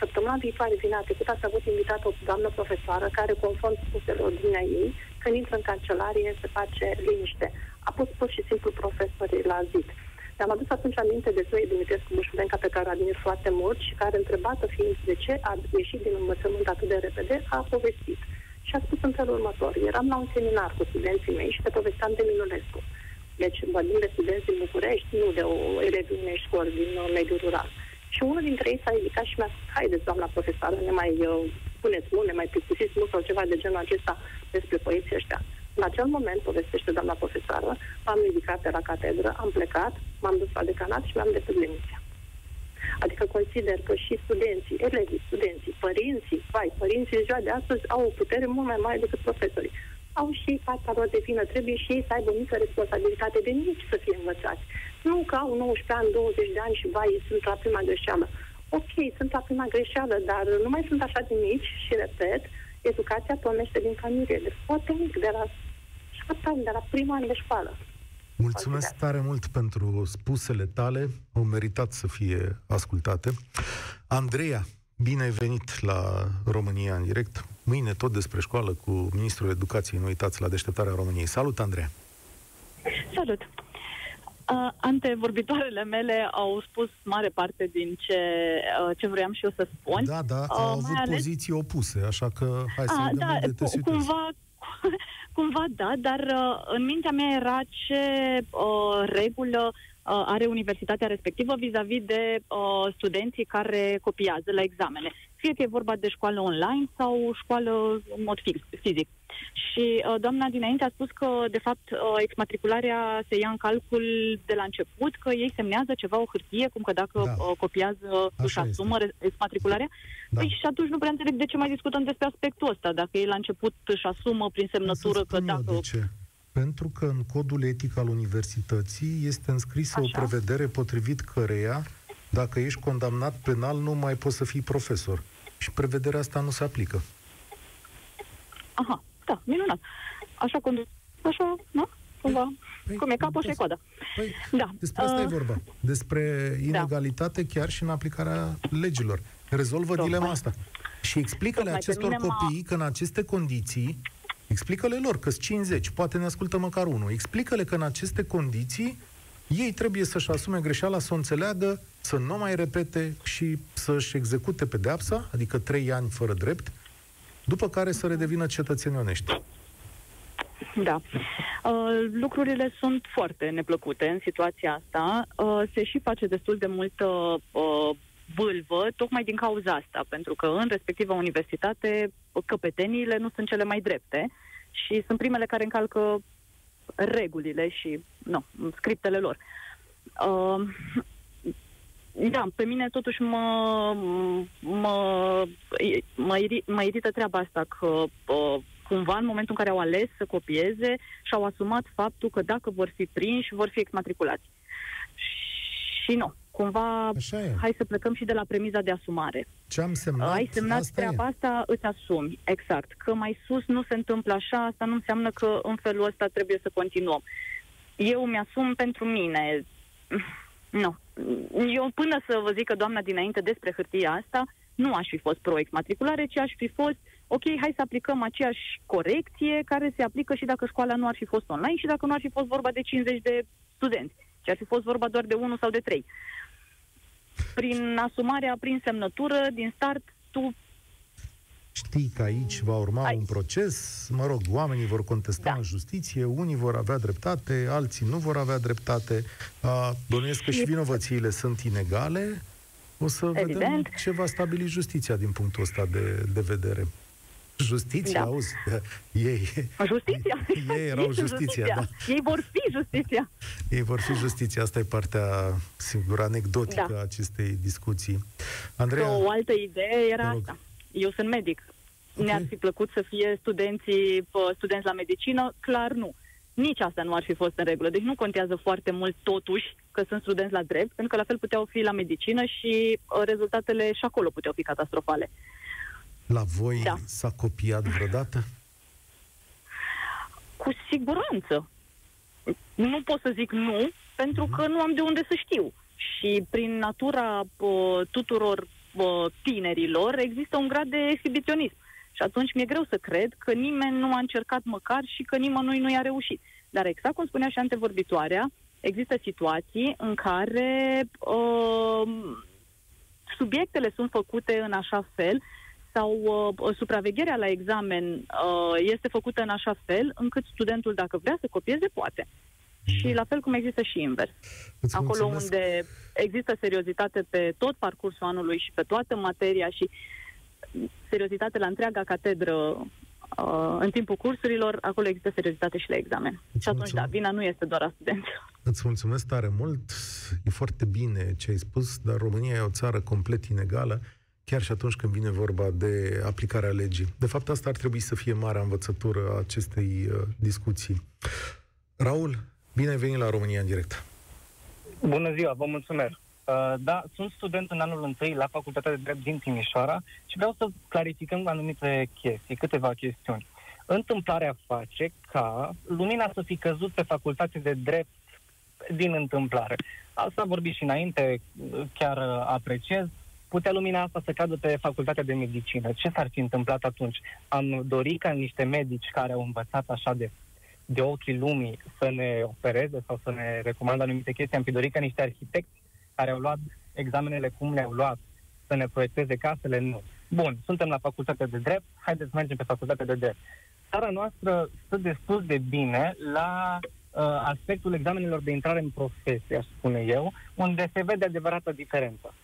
H: Săptămâna viitoare, vinea trecută, ați avut invitată o doamnă profesoară care, conform spuselor dumnea ei, când intră în cancelarie, se face liniște. A pus pur și simplu profesorii la zid. Mi-am adus atunci aminte de Zoe Dumitrescu Bușulenca, pe care o admir foarte mult și care, întrebată fiind de ce a ieșit din învățământ atât de repede, a povestit. Și a spus în felul următor. Eram la un seminar cu studenții mei și te povesteam de Minulescu. Deci vorbim de studenți din București, nu de o elevi unei școli din uh, mediul rural. Și unul dintre ei s-a ridicat și mi-a spus, haideți, doamna profesoară, ne mai uh, puneți mult, ne mai plictisiți mult sau ceva de genul acesta despre poeții ăștia. În acel moment, povestește doamna profesoară, m-am ridicat de la catedră, am plecat, m-am dus la decanat și mi-am depus demisia. Adică consider că și studenții, elevii, studenții, părinții, vai, părinții în ziua de astăzi au o putere mult mai mare decât profesorii. Au și ei partea lor de vină, trebuie și ei să aibă o mică responsabilitate de nici să fie învățați. Nu că au 19 ani, 20 de ani și vai, sunt la prima greșeală. Ok, sunt la prima greșeală, dar nu mai sunt așa de mici și, repet, educația pornește din familie, de foarte mic, de la șapte ani, de la prima an de școală.
B: Mulțumesc
H: Consider.
B: tare mult pentru spusele tale. Au meritat să fie ascultate. Andreea, bine ai venit la România în direct. Mâine tot despre școală cu Ministrul Educației. Nu uitați la deșteptarea României. Salut, Andreea!
I: Salut! Uh, antevorbitoarele mele au spus mare parte din ce, uh, ce vreau și eu să spun.
B: Da, da,
I: Uh,
B: au
I: mai
B: avut
I: ales-
B: poziții opuse, așa că hai să
I: A,
B: vedem
I: da,
B: unde te
I: cu,
B: situezi.
I: cumva, cumva da, dar uh, în mintea mea era ce uh, regulă uh, are universitatea respectivă vis-a-vis de uh, studenții care copiază la examene. Fie că e vorba de școală online sau școală în mod fix, fizic. Și uh, doamna dinainte a spus că, de fapt, uh, exmatricularea se ia în calcul de la început, că ei semnează ceva, o hârtie, cum că dacă
B: Da.
I: uh, copiază, își
B: Așa
I: asumă re- exmatricularea.
B: Da.
I: Păi și atunci nu prea înțeleg de ce mai discutăm despre aspectul ăsta. Dacă ei la început își asumă prin semnătură
B: Să
I: că
B: spun eu
I: dacă...
B: de ce. Pentru că în codul etic al universității este înscrisă o
I: Așa.
B: prevedere potrivit căreia, dacă ești condamnat penal, nu mai poți să fii profesor. Și prevederea asta nu se aplică.
I: Aha, da, minunat. Așa conduc, așa, nu? Cumva,
B: Păi,
I: cum e capul și e coada.
B: Păi,
I: Da.
B: despre asta
I: uh,
B: e vorba. Despre inegalitate chiar și în aplicarea legilor. Rezolvă
I: Tocmai.
B: dilema asta. Și explică-le
I: Tocmai pe
B: acestor
I: mine m-a-
B: copii că în aceste condiții, explică-le lor că sunt 50, poate ne ascultă măcar unul, explică-le că în aceste condiții ei trebuie să-și asume greșeala, să o înțeleagă, să nu mai repete și să-și execute pedeapsa, adică trei ani fără drept, după care să redevină cetățeni onești.
I: Da. Uh, lucrurile sunt foarte neplăcute în situația asta. Uh, se și face destul de multă uh, vâlvă tocmai din cauza asta, pentru că în respectiva universitate căpeteniile nu sunt cele mai drepte și sunt primele care încalcă regulile și nu, scriptele lor. Uh, da, pe mine totuși mă, mă, mă, iri, mă irită treaba asta că uh, cumva în momentul în care au ales să copieze și-au asumat faptul că dacă vor fi prinși, vor fi exmatriculați. Și nu, cumva
B: Așa e.
I: hai să plecăm și de la premiza de asumare.
B: Ce am semnat,
I: Ai semnat
B: asta
I: treaba
B: e.
I: asta, îți asumi, exact. Că mai sus nu se întâmplă așa, asta nu înseamnă că în felul ăsta trebuie să continuăm. Eu mi-asum pentru mine. Nu. Eu până să vă zică doamna dinainte despre hârtia asta, nu aș fi fost pro-exmatriculare, ci aș fi fost, ok, hai să aplicăm aceeași corecție care se aplică și dacă școala nu ar fi fost online și dacă nu ar fi fost vorba de 50 de studenți, ci ar fi fost vorba doar de unul sau de trei. Prin asumarea, prin semnătură, din start, tu
B: Știi că aici va urma
I: Ai.
B: un proces, mă rog, oamenii vor contesta
I: Da.
B: în justiție, unii vor avea dreptate, alții nu vor avea dreptate. A, Bănuiesc că și vinovățiile sunt inegale. O să vedem
I: Evident.
B: ce va stabili justiția din punctul ăsta de, de vedere. Justiția,
I: Da.
B: auzi, ei,
I: Justiția.
B: Ei erau
I: sunt
B: justiția, da.
I: Ei vor fi justiția.
B: ei vor fi justiția. Asta e partea, sigur, anecdotică
I: Da.
B: a acestei discuții.
I: Că
B: Andreea,
I: o altă idee era
B: Te rog.
I: asta. Eu sunt medic.
B: Ok.
I: Ne-ar fi plăcut să fie studenții, pă, studenți la medicină? Clar nu. Nici asta nu ar fi fost în regulă. Deci nu contează foarte mult totuși că sunt studenți la drept, pentru că la fel puteau fi la medicină și uh, rezultatele și acolo puteau fi catastrofale.
B: la voi
I: Da.
B: s-a copiat vreodată?
I: Cu siguranță. Nu pot să zic nu, pentru că nu am de unde să știu. Și prin natura pă, tuturor pă, tinerilor există un grad de exhibiționism. Și atunci mi-e greu să cred că nimeni nu a încercat măcar și că nimănui nu i-a reușit. Dar exact cum spunea și antevorbitoarea, există situații în care uh, subiectele sunt făcute în așa fel sau uh, supravegherea la examen uh, este făcută în așa fel încât studentul, dacă vrea să copieze, poate. Și la fel cum există și invers.
B: Îți
I: Acolo
B: mulțumesc.
I: unde există seriozitate pe tot parcursul anului și pe toată materia și seriozitate la întreaga catedră uh, în timpul cursurilor, acolo există seriozitate și la examen.
B: Îți
I: și atunci, da,
B: mulțumesc.
I: vina nu este doar a studenților.
B: Îți mulțumesc tare mult. E foarte bine ce ai spus, dar România e o țară complet inegală, chiar și atunci când vine vorba de aplicarea legii. De fapt, asta ar trebui să fie marea învățătură a acestei uh, discuții. Raul, bine ai venit la România în direct.
J: Bună ziua, vă mulțumesc. Uh, da, sunt student în anul întâi la Facultatea de Drept din Timișoara și vreau să clarificăm anumite chestii, câteva chestiuni. Întâmplarea face ca lumina să fi căzut pe Facultate de Drept din întâmplare. Asta am vorbit și înainte, chiar uh, apreciez. Putea lumina asta să cadă pe Facultatea de Medicină. Ce s-ar fi întâmplat atunci? Am dorit ca niște medici care au învățat așa de de ochii lumii să ne opereze sau să ne recomandă anumite chestii. Am fi dorit ca niște arhitecți care au luat examenele cum le-au luat să ne proiecteze casele, nu. Bun, suntem la facultatea de drept, haideți să mergem pe facultatea de drept. Țara noastră stă destul de bine la uh, aspectul examenelor de intrare în profesie, aș spune eu, unde se vede adevărata diferență.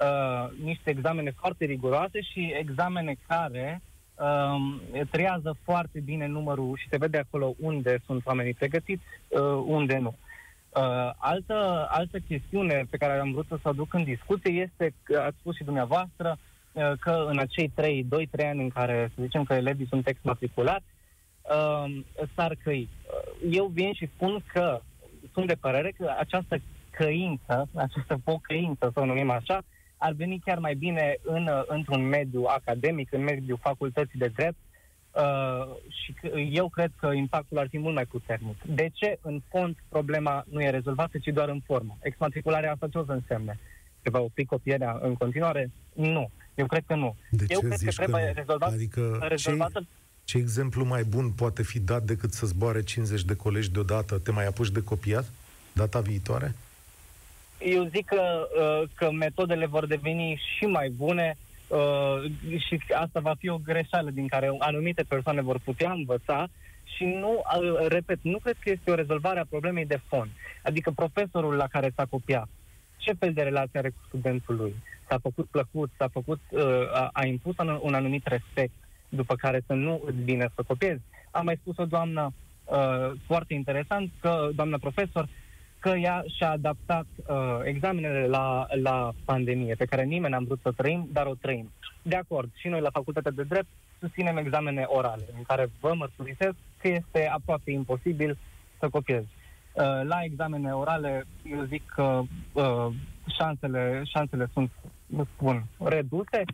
J: Uh, niște examene foarte riguroase și examene care um, triază foarte bine numărul și se vede acolo unde sunt oamenii pregătiți, uh, unde nu. Uh, altă, altă chestiune pe care am vrut să o aduc în discuție este, că ați spus și dumneavoastră, uh, că în acei 3, 2-3 ani în care, să zicem că elevii sunt exmatriculați, uh, s-ar căi. Uh, eu vin și spun că sunt de părere că această căință, această pocăință, să o numim așa, ar veni chiar mai bine în, uh, într-un mediu academic, în mediul facultății de drept, Uh, și eu cred că impactul ar fi mult mai puternic. De ce, în fond, problema nu e rezolvată, ci doar în formă? Exmatricularea asta ce o să însemne? Se va opri copierea în continuare? Nu. Eu cred că nu.
B: De
J: eu
B: ce
J: cred
B: zici
J: că trebuie
B: că nu?
J: rezolvat,
B: Adică
J: rezolvată...
B: ce, ce exemplu mai bun poate fi dat decât să zboare 50 de colegi deodată? Te mai apuci de copiat data viitoare?
J: Eu zic că, uh, că metodele vor deveni și mai bune uh, și asta va fi o greșeală din care anumite persoane vor putea învăța și nu, uh, repet, nu cred că este o rezolvare a problemei de fond. Adică profesorul la care s-a copiat, ce fel de relație are cu studentul lui? S-a făcut plăcut, s-a făcut, a, a impus un, un anumit respect, după care să nu îți bine să copiezi. Am mai spus o doamnă uh, foarte interesant, că doamnă profesor, că ea și-a adaptat uh, examenele la, la pandemie, pe care nimeni n-am vrut să trăim, dar o trăim. De acord, și noi la Facultatea de Drept susținem examene orale, în care vă mărturisesc că este aproape imposibil să copiezi. Uh, la examene orale, eu zic că uh, șansele, șansele sunt, spun, reduse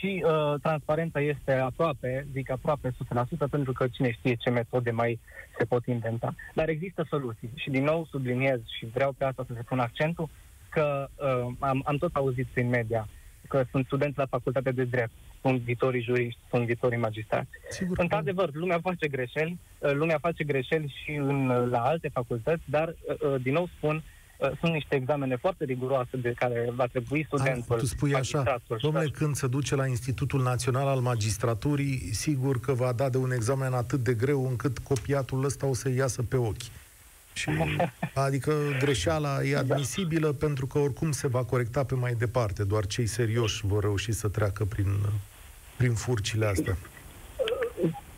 J: și uh, transparența este aproape, zic aproape 100%, pentru că cine știe ce metode mai se pot inventa. Dar există soluții și din nou subliniez și vreau pe asta să se pun accentul că uh, am, am tot auzit prin media că sunt studenți la facultatea de drept, sunt viitorii juriști, sunt viitorii magistrați.
B: Sigur,
J: Într-adevăr, lumea face greșeli, uh, lumea face greșeli și în, la alte facultăți, dar, uh, uh, din nou spun, Uh, sunt niște examene foarte riguroase de care va trebui studentul.
B: tu spui așa, domnule, când se duce la Institutul Național al Magistraturii, sigur că va da de un examen atât de greu încât copiatul ăsta o să iasă pe ochi. Și, adică greșeala e admisibilă da. pentru că oricum se va corecta pe mai departe. Doar cei serioși vor reuși să treacă prin, prin furcile astea.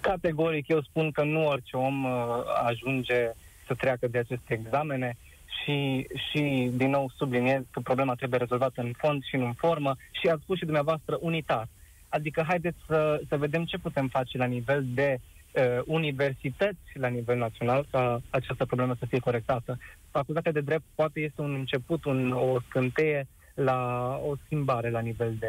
J: Categoric, eu spun că nu orice om uh, ajunge să treacă de aceste examene și, și din nou subliniez că problema trebuie rezolvată în fond și în formă și ați spus și dumneavoastră unitar. Adică haideți să, să vedem ce putem face la nivel de uh, universități la nivel național ca această problemă să fie corectată. Facultatea de drept poate este un început, un, o scânteie la o schimbare la nivel de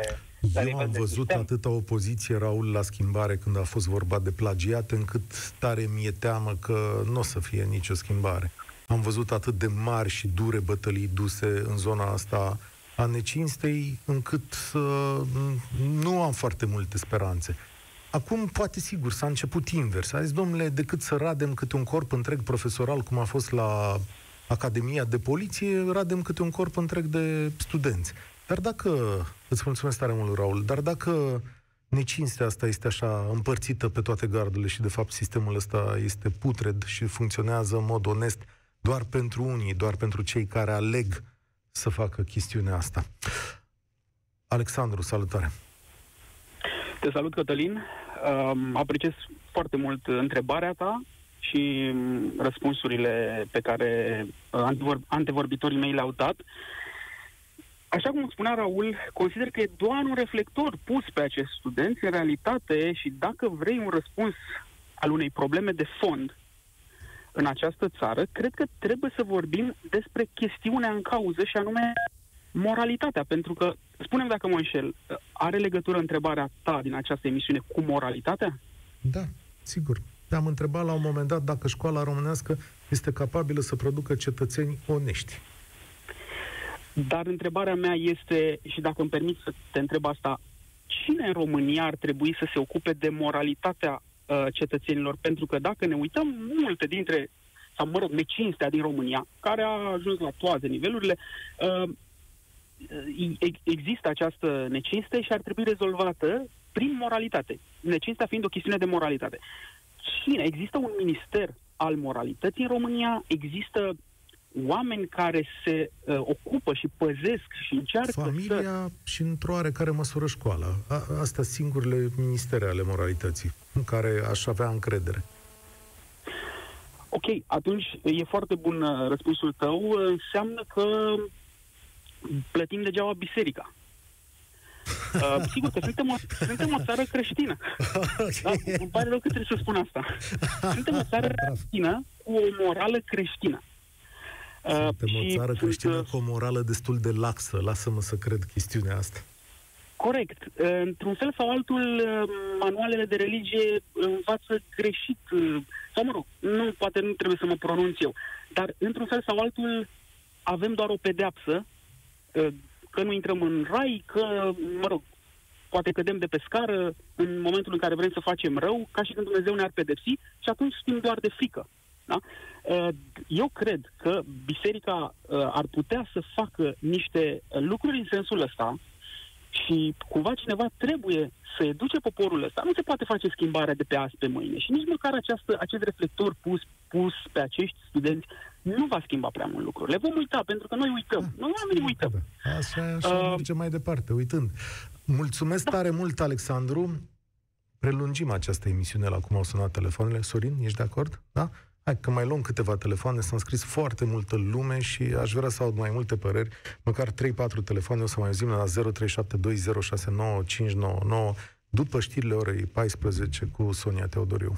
J: la
B: Eu
J: nivel
B: am
J: de
B: văzut
J: sistem.
B: atâta opoziție, Raul, la schimbare când a fost vorba de plagiat, încât tare mi-e teamă că nu o să fie nicio schimbare. Am văzut atât de mari și dure bătălii duse în zona asta a necinstei, încât uh, nu am foarte multe speranțe. Acum, poate sigur, s-a început invers. A zis, domnule, decât să radem câte un corp întreg profesoral, cum a fost la Academia de Poliție, radem câte un corp întreg de studenți. Dar dacă, îți mulțumesc tare mult, Raul, dar dacă necinstea asta este așa împărțită pe toate gardurile și, de fapt, sistemul ăsta este putred și funcționează în mod onest, doar pentru unii, doar pentru cei care aleg să facă chestiunea asta. Alexandru, salutare!
K: Te salut, Cătălin. Um, apreciez foarte mult întrebarea ta și um, răspunsurile pe care uh, antevorbitorii mei le-au dat. Așa cum spunea Raul, consider că e doar un reflector pus pe acești studenți în realitate și dacă vrei un răspuns al unei probleme de fond în această țară, cred că trebuie să vorbim despre chestiunea în cauză și anume moralitatea, pentru că, spunem dacă mă înșel, are legătură întrebarea ta din această emisiune cu moralitatea?
B: Da, sigur. Te-am întrebat la un moment dat dacă școala românească este capabilă să producă cetățeni onești.
K: Dar întrebarea mea este, și dacă îmi permit să te întreb asta, cine în România ar trebui să se ocupe de moralitatea uh, cetățenilor? Pentru că dacă ne uităm, multe dintre, sau mă rog, necinstea din România, care a ajuns la toate nivelurile, uh, există această necinste și ar trebui rezolvată prin moralitate. Necinstea fiind o chestiune de moralitate. Cine? Există un minister al moralității în România? Există oameni care se uh, ocupă și păzesc și încearcă
B: Familia
K: să...
B: și într-o oarecare măsură școala. A, astea singurele ministere ale moralității, în care aș avea încredere.
K: Ok, atunci e foarte bun uh, răspunsul tău. Înseamnă că plătim degeaba biserica. Uh, sigur că suntem o, suntem o țară creștină. Da? Îmi pare rău că trebuie să spun asta. Suntem o țară creștină cu o morală creștină.
B: Uh, suntem o țară creștină sunt, cu o morală destul de laxă. Lasă-mă să cred chestiunea asta.
K: Corect. Într-un fel sau altul, manualele de religie învață greșit. Sau, mă rog, nu, poate nu trebuie să mă pronunț eu. Dar, într-un fel sau altul, avem doar o pedeapsă că nu intrăm în rai, că, mă rog, poate cădem de pe scară în momentul în care vrem să facem rău, ca și când Dumnezeu ne-ar pedepsi și atunci știm doar de frică. Da? Eu cred că biserica ar putea să facă niște lucruri în sensul ăsta, și cumva cineva trebuie să educe poporul ăsta. Nu se poate face schimbarea de pe azi pe mâine. Și nici măcar această, acest reflector pus, pus pe acești studenți nu va schimba prea mult lucrurile. vom uita, pentru că noi uităm. Da. Noi oamenii uităm.
B: Da. Așa, așa uh, merge mai departe, uitând. Mulțumesc da. tare mult, Alexandru. Prelungim această emisiune la cum au sunat telefoanele. Sorin, ești de acord? Da? Hai că mai luăm câteva telefoane, s-a scris foarte multă lume și aș vrea să aud mai multe păreri, măcar 3-4 telefoane, o să mai auzim la 0372069599 după știrile orei 14 cu Sonia Teodoriu.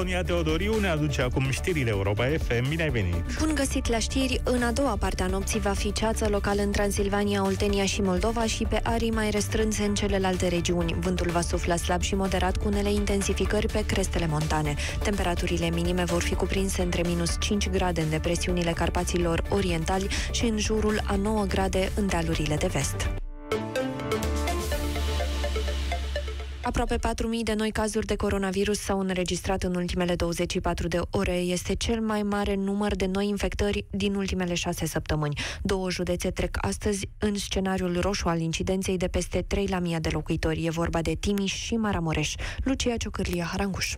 L: Sonia Teodoriu ne aduce acum știrile Europa FM. Bine ai venit!
M: Bun găsit la știri! În a doua parte a nopții va fi ceață locală în Transilvania, Oltenia și Moldova și pe arii mai restrânse în celelalte regiuni. Vântul va sufla slab și moderat cu unele intensificări pe crestele montane. Temperaturile minime vor fi cuprinse între minus 5 grade în depresiunile Carpaților orientali și în jurul a 9 grade în dealurile de vest. Aproape 4.000 de noi cazuri de coronavirus s-au înregistrat în ultimele 24 de ore. Este cel mai mare număr de noi infectări din ultimele șase săptămâni. Două județe trec astăzi în scenariul roșu al incidenței de peste 3 la mii de locuitori. E vorba de Timiș și Maramureș. Lucia Ciocârlia Haranguș.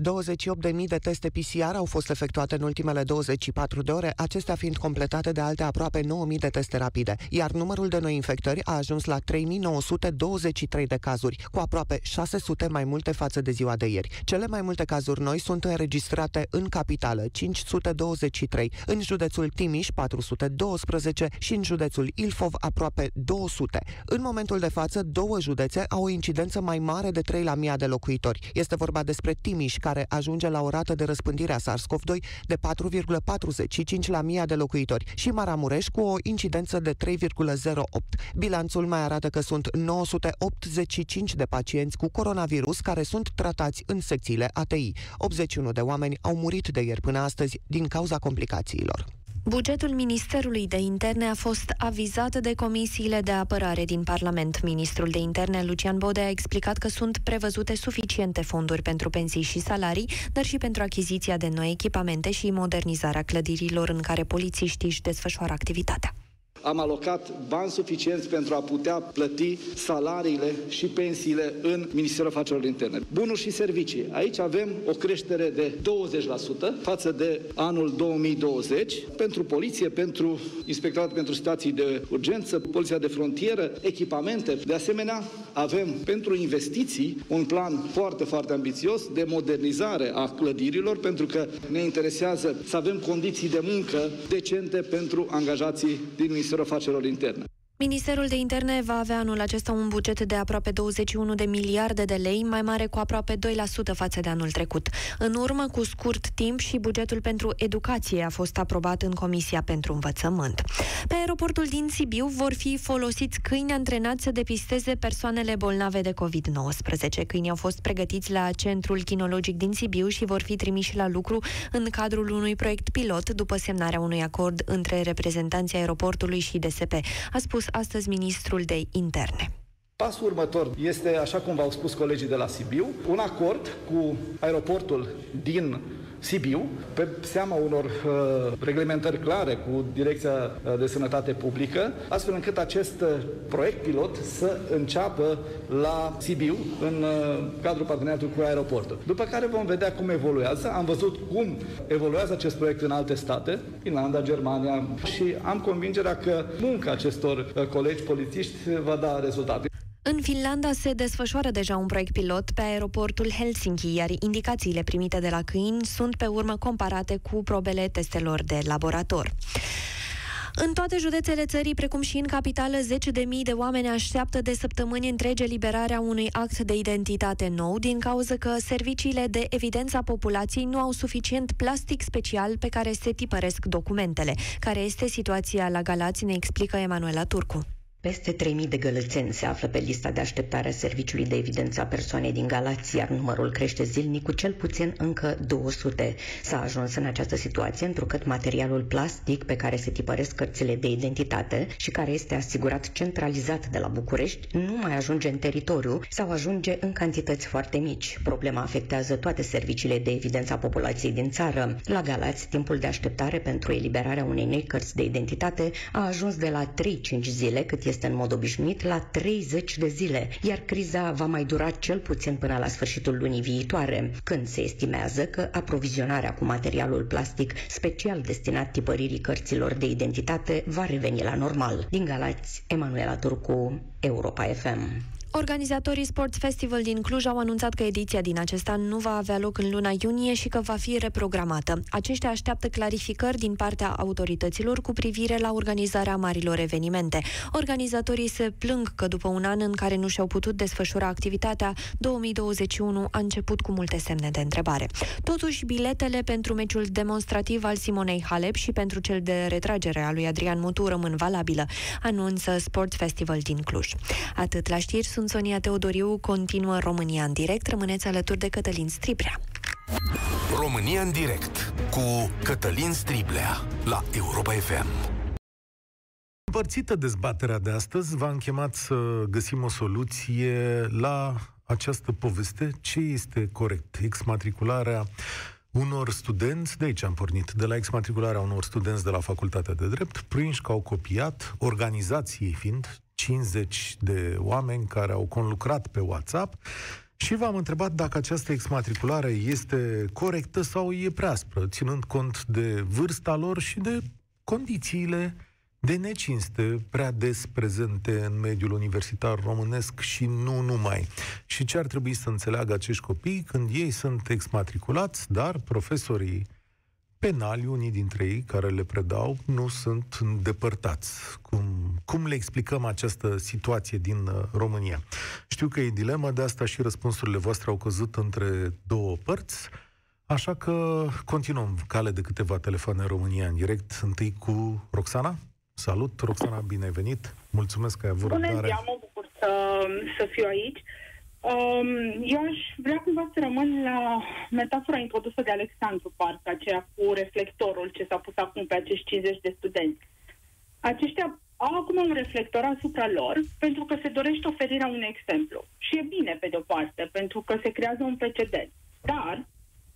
N: 28.000 de teste PCR au fost efectuate în ultimele 24 de ore, acestea fiind completate de alte aproape 9.000 de teste rapide, iar numărul de noi infectări a ajuns la 3.923 de cazuri, cu aproape 600 mai multe față de ziua de ieri. Cele mai multe cazuri noi sunt înregistrate în capitală, 523, în județul Timiș, 412 și în județul Ilfov, aproape 200. În momentul de față, două județe au o incidență mai mare de 3 la mii de locuitori. Este vorba despre Timiș, care ajunge la o rată de răspândire a SARS-CoV-2 de 4,45 la mii de locuitori și Maramureș cu o incidență de 3,08. Bilanțul mai arată că sunt 985 de pacienți cu coronavirus care sunt tratați în secțiile ATI. 81 de oameni au murit de ieri până astăzi din cauza complicațiilor.
M: Bugetul Ministerului de Interne a fost avizat de comisiile de apărare din Parlament. Ministrul de Interne, Lucian Bode, a explicat că sunt prevăzute suficiente fonduri pentru pensii și salarii, dar și pentru achiziția de noi echipamente și modernizarea clădirilor în care polițiștii își desfășoară activitatea.
O: Am alocat bani suficienți pentru a putea plăti salariile și pensiile în Ministerul Afacerilor Interne. Bunuri și servicii. Aici avem o creștere de 20% față de anul 2020 pentru poliție, pentru Inspectoratul pentru Situații de Urgență, Poliția de Frontieră, echipamente. De asemenea, avem pentru investiții un plan foarte, foarte ambițios de modernizare a clădirilor, pentru că ne interesează să avem condiții de muncă decente pentru angajații din Ministerul Ministerul Afacerilor Interne.
M: Ministerul de Interne va avea anul acesta un buget de aproape 21 de miliarde de lei, mai mare cu aproape 2% față de anul trecut. În urmă, cu scurt timp, și bugetul pentru educație a fost aprobat în Comisia pentru Învățământ. Pe aeroportul din Sibiu vor fi folosiți câini antrenați să depisteze persoanele bolnave de COVID-19. Câinii au fost pregătiți la Centrul Kinologic din Sibiu și vor fi trimiși la lucru în cadrul unui proiect pilot după semnarea unui acord între reprezentanții aeroportului și DSP, a spus astăzi ministrul de interne.
O: Pasul următor este, așa cum v-au spus colegii de la Sibiu, un acord cu aeroportul din Sibiu, pe seama unor uh, reglementări clare cu Direcția uh, de Sănătate Publică, astfel încât acest uh, proiect pilot să înceapă la Sibiu, în uh, cadrul parteneriatului cu aeroportul. După care vom vedea cum evoluează. Am văzut cum evoluează acest proiect în alte state, Finlanda, Germania, și am convingerea că munca acestor uh, colegi polițiști va da rezultate.
M: În Finlanda se desfășoară deja un proiect pilot pe aeroportul Helsinki, iar indicațiile primite de la câini sunt pe urmă comparate cu probele testelor de laborator. În toate județele țării, precum și în capitală, zeci de mii de oameni așteaptă de săptămâni întregi eliberarea unui act de identitate nou, din cauza că serviciile de evidență a populației nu au suficient plastic special pe care se tipăresc documentele. Care este situația la Galați, ne explică Emanuela Turcu.
P: Peste 3.000 de gălățeni se află pe lista de așteptare a Serviciului de Evidență a Persoanei din Galați, iar numărul crește zilnic cu cel puțin încă 200. S-a ajuns în această situație întrucât materialul plastic pe care se tipăresc cărțile de identitate și care este asigurat centralizat de la București nu mai ajunge în teritoriu sau ajunge în cantități foarte mici. Problema afectează toate serviciile de evidență a populației din țară. La Galați, timpul de așteptare pentru eliberarea unei noi cărți de identitate a ajuns de la 3-5 zile, cât este în mod obișnuit la 30 de zile, iar criza va mai dura cel puțin până la sfârșitul lunii viitoare, când se estimează că aprovizionarea cu materialul plastic special destinat tipăririi cărților de identitate va reveni la normal. Din Galați, Emanuela Turcu, Europa FM.
M: Organizatorii Sports Festival din Cluj au anunțat că ediția din acest an nu va avea loc în luna iunie și că va fi reprogramată. Aceștia așteaptă clarificări din partea autorităților cu privire la organizarea marilor evenimente. Organizatorii se plâng că după un an în care nu și-au putut desfășura activitatea, 2021 a început cu multe semne de întrebare. Totuși, biletele pentru meciul demonstrativ al Simonei Halep și pentru cel de retragere al lui Adrian Mutu rămân valabilă, anunță Sports Festival din Cluj. Atât la știri sunt Sonia Teodoriu, continuă România în direct. Rămâneți alături de Cătălin Striblea.
A: România în direct cu Cătălin Striblea la Europa FM.
B: Împărțită dezbaterea de astăzi, v-am chemat să găsim o soluție la această poveste. Ce este corect? Exmatricularea unor studenți, de aici am pornit, de la exmatricularea unor studenți de la Facultatea de Drept, prinși că au copiat, organizației fiind, 50 de oameni care au conlucrat pe WhatsApp și v-am întrebat dacă această exmatriculare este corectă sau e prea aspră, ținând cont de vârsta lor și de condițiile de necinste prea des prezente în mediul universitar românesc și nu numai. Și ce ar trebui să înțeleagă acești copii când ei sunt exmatriculați, dar profesorii penali, unii dintre ei care le predau, nu sunt îndepărtați. Cum, cum le explicăm această situație din uh, România? Știu că e dilemă, de asta și răspunsurile voastre au căzut între două părți, așa că continuăm cale de câteva telefoane în România în direct, întâi cu Roxana. Salut, Roxana, bine ai venit! Mulțumesc că ai avut
Q: Bună ziua, mă bucur să, să fiu aici. Um, eu aș vrea cumva să rămân la metafora introdusă de Alexandru, parcă aceea cu reflectorul ce s-a pus acum pe acești 50 de studenți. Aceștia au acum un reflector asupra lor pentru că se dorește oferirea unui exemplu. Și e bine, pe de-o parte, pentru că se creează un precedent. Dar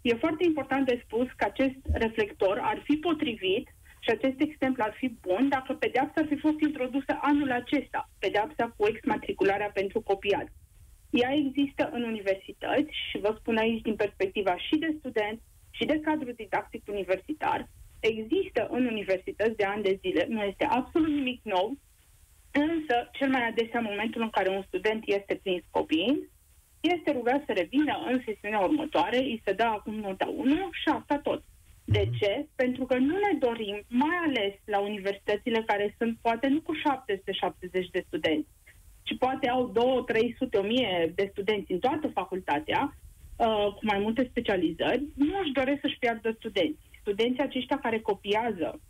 Q: e foarte important de spus că acest reflector ar fi potrivit și acest exemplu ar fi bun dacă pedeapsa ar fi fost introdusă anul acesta, pedeapsa cu exmatricularea pentru copiat. Ea există în universități și vă spun aici din perspectiva și de student și de cadru didactic universitar. Există în universități de ani de zile, nu este absolut nimic nou, însă cel mai adesea în momentul în care un student este prins copiind, este rugat să revină în sesiunea următoare, îi se dă acum nota 1 și asta tot. De ce? Pentru că nu ne dorim, mai ales la universitățile care sunt poate nu cu 770 de studenți, ci poate au 2, 300, 1000 de studenți în toată facultatea, uh, cu mai multe specializări, nu își doresc să-și piardă studenți. Studenții aceștia care copiază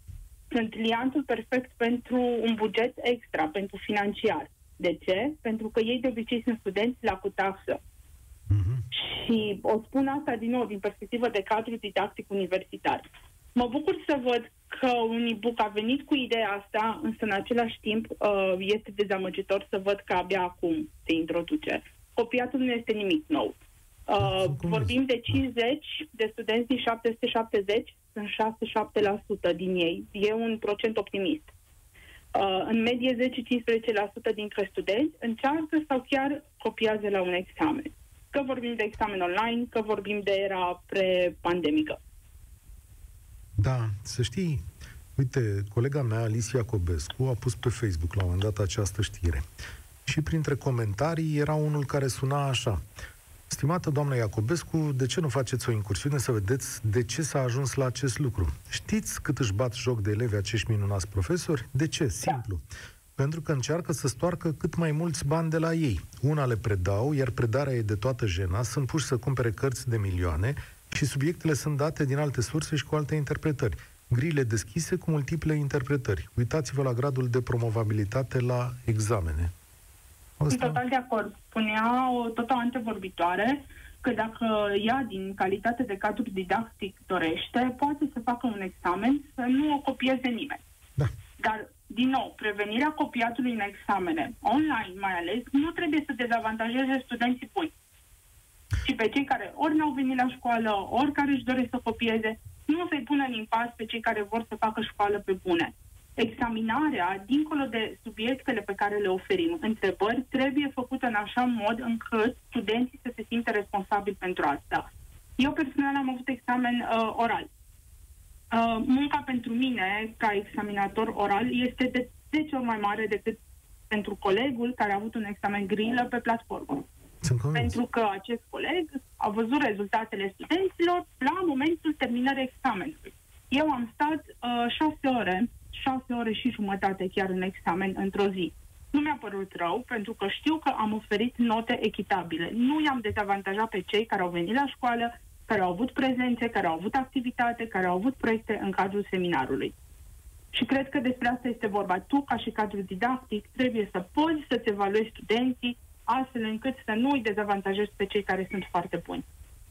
Q: sunt liantul perfect pentru un buget extra, pentru financiar. De ce? Pentru că ei de obicei sunt studenți la cu taxă. Și o spun asta din nou din perspectivă de cadru didactic universitar. Mă bucur să văd că un e-book a venit cu ideea asta, însă în același timp uh, este dezamăgitor să văd că abia acum se introduce. Copiatul nu este nimic nou. Uh, vorbim de 50 de studenți din 770, sunt 6-7% din ei. E un procent optimist. Uh, în medie 10-15% dintre studenți încearcă sau chiar copiază la un examen. Că vorbim de examen online, că vorbim de era pre-pandemică.
B: Da, să știi, uite, colega mea, Alicia Cobescu, a pus pe Facebook la un moment dat această știre. Și printre comentarii era unul care suna așa. Stimată doamnă Iacobescu, de ce nu faceți o incursiune să vedeți de ce s-a ajuns la acest lucru? Știți cât își bat joc de elevi acești minunați profesori? De ce? Simplu. Da. Pentru că încearcă să stoarcă cât mai mulți bani de la ei. Una le predau, iar predarea e de toată jena, sunt puși să cumpere cărți de milioane și subiectele sunt date din alte surse și cu alte interpretări. Grile deschise cu multiple interpretări. Uitați-vă la gradul de promovabilitate la examene.
Q: Sunt total de acord. Spunea o tot o antevorbitoare că dacă ea, din calitate de cadru didactic, dorește, poate să facă un examen, să nu o copieze nimeni.
B: Da.
Q: Dar, din nou, prevenirea copiatului în examene, online mai ales, nu trebuie să dezavantajeze studenții buni. Și pe cei care ori n-au venit la școală, ori care își doresc să copieze, nu să-i pună în impas pe cei care vor să facă școală pe bune examinarea, dincolo de subiectele pe care le oferim, întrebări, trebuie făcută în așa mod încât studenții să se simtă responsabili pentru asta. Eu personal am avut examen uh, oral. Uh, munca pentru mine, ca examinator oral, este de 10 ori mai mare decât pentru colegul care a avut un examen grilă pe platformă. Pentru că acest coleg a văzut rezultatele studenților la momentul terminării examenului. Eu am stat uh, șase ore șase ore și jumătate chiar în examen într-o zi. Nu mi-a părut rău, pentru că știu că am oferit note echitabile. Nu i-am dezavantajat pe cei care au venit la școală, care au avut prezențe, care au avut activitate, care au avut proiecte în cadrul seminarului. Și cred că despre asta este vorba. Tu, ca și cadru didactic, trebuie să poți să-ți evaluezi studenții astfel încât să nu îi dezavantajezi pe cei care sunt foarte buni.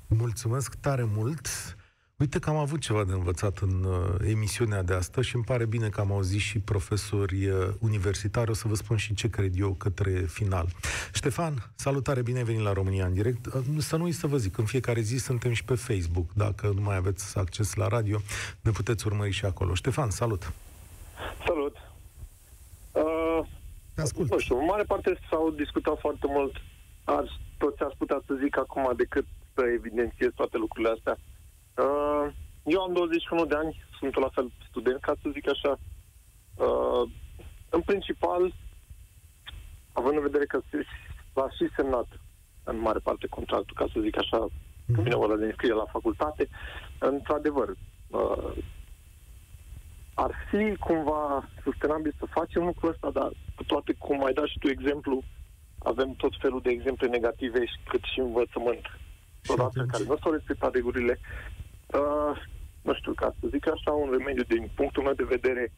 B: Mulțumesc tare mult! Uite că am avut ceva de învățat în uh, emisiunea de astăzi și îmi pare bine că am auzit și profesori uh, universitari. O să vă spun și ce cred eu către final. Ștefan, salutare, bine ai venit la România în direct. Uh, să nu să vă zic, în fiecare zi suntem și pe Facebook. Dacă nu mai aveți acces la radio, ne puteți urmări și acolo. Ștefan, salut!
R: Salut! Uh,
B: Te ascult.
R: Nu știu, în mare parte s-au discutat foarte mult. Ar, toți aș putea să zic acum decât să evidențiez toate lucrurile astea. Uh, eu am 21 de ani, sunt la fel student, ca să zic așa. Uh, în principal, având în vedere că va fi semnat în mare parte contractul, ca să zic așa, mm-hmm. când vine vorba de înscriere la facultate, într-adevăr, uh, ar fi cumva sustenabil să facem lucrul ăsta, dar cu toate cum ai dat și tu exemplu, avem tot felul de exemple negative, cât și învățământ. Odată care nu s-au respectat regulile, Uh, nu știu, ca să zic așa, un remediu din punctul meu de vedere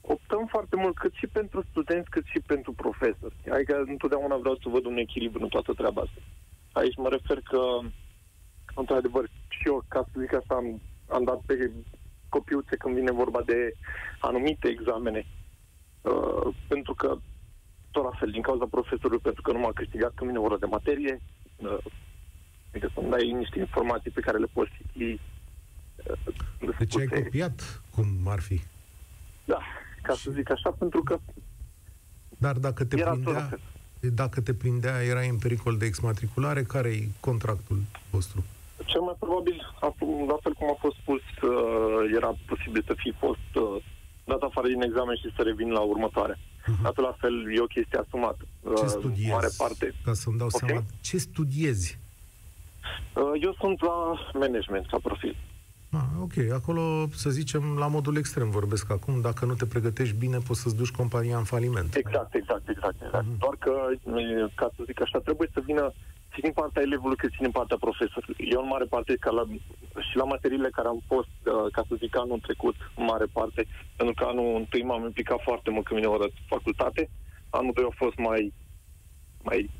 R: optăm foarte mult cât și pentru studenți, cât și pentru profesori. Adică întotdeauna vreau să văd un echilibru în toată treaba asta. Aici mă refer că, într-adevăr, și eu, ca să zic așa, am, am dat pe copiuțe când vine vorba de anumite examene. Uh, pentru că, tot la fel, din cauza profesorului, pentru că nu m-a câștigat când vine vorba de materie, uh, adică să-mi dai niște informații pe care le poți citi.
B: Uh, deci ai copiat cum ar fi?
R: Da, ca să zic așa, pentru că
B: Dar dacă te prindea, dacă te prindea, erai în pericol de exmatriculare, care e contractul vostru?
R: Cel mai probabil, la fel cum a fost spus, uh, era posibil să fi fost uh, dat afară din examen și să revin la următoare. Uh-huh. Atât la fel e o chestie asumată.
B: Ce studiezi?
R: Mare parte.
B: Ca să-mi dau okay. seama, ce studiezi?
R: Eu sunt la management, la profil.
B: Ah, ok, acolo, să zicem, la modul extrem vorbesc acum, dacă nu te pregătești bine, poți să-ți duci compania în faliment.
R: Exact, exact, exact. exact. Mm-hmm. Doar că, ca să zic așa, trebuie să vină și din partea elevului cât și din partea profesorului. Eu în mare parte, ca la, și la materiile care am fost, uh, ca să zic, anul trecut, în mare parte, pentru că anul întâi m-am implicat foarte mult când vine ora de facultate, anul doi a fost mai, mai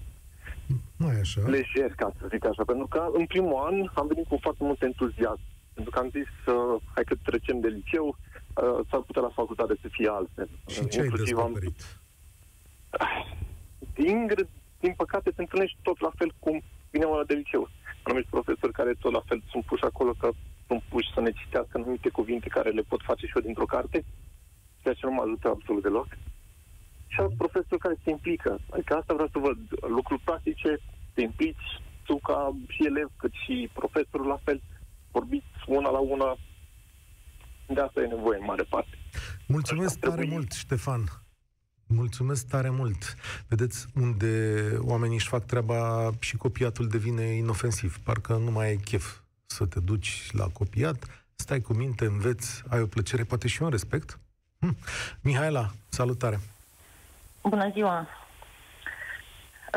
B: mai așa.
R: lejer, ca să zic așa, pentru că în primul an am venit cu foarte mult entuziasm pentru că am zis, uh, hai că trecem de liceu, uh, s-ar putea la facultate să fie altfel.
B: Și ce ai descoperit?
R: Am... Din, din păcate se întâlnești tot la fel cum vine ora de liceu. Anumiți profesori care tot la fel sunt puși acolo că sunt puși să ne citească anumite cuvinte care le pot face și eu dintr-o carte, ceea ce nu mă ajută absolut deloc. Și alți profesori care se implică. Adică asta vreau să văd. Lucruri practice, te implici, tu ca și elev, cât și profesorul la fel, vorbiți una la una. De asta e nevoie în mare parte.
B: Mulțumesc tare trebui... mult, Ștefan. Mulțumesc tare mult. Vedeți unde oamenii își fac treaba și copiatul devine inofensiv. Parcă nu mai ai chef să te duci la copiat, stai cu minte, înveți, ai o plăcere, poate și un respect. Hm. Mihaela, salutare!
S: Bună ziua!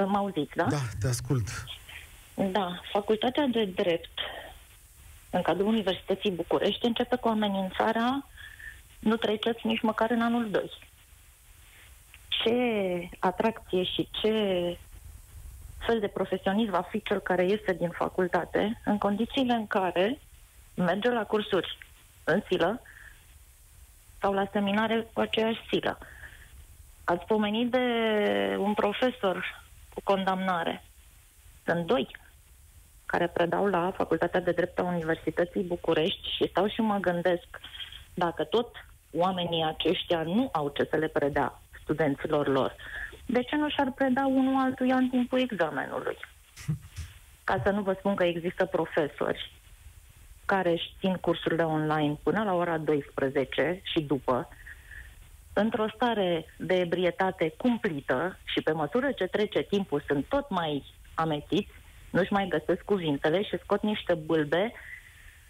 S: Mă auziți, da?
B: Da, te ascult.
S: Da, facultatea de drept în cadrul Universității București începe cu amenințarea nu treceți nici măcar în anul 2. Ce atracție și ce fel de profesionist va fi cel care este din facultate în condițiile în care merge la cursuri în silă sau la seminare cu aceeași silă. Ați pomenit de un profesor cu condamnare. Sunt doi care predau la Facultatea de Drept a Universității București și stau și mă gândesc dacă tot oamenii aceștia nu au ce să le predea studenților lor, de ce nu și-ar preda unul altuia în timpul examenului? Ca să nu vă spun că există profesori care își țin cursurile online până la ora 12 și după, într-o stare de ebrietate cumplită și pe măsură ce trece timpul sunt tot mai amețiți, nu-și mai găsesc cuvintele și scot niște bâlbe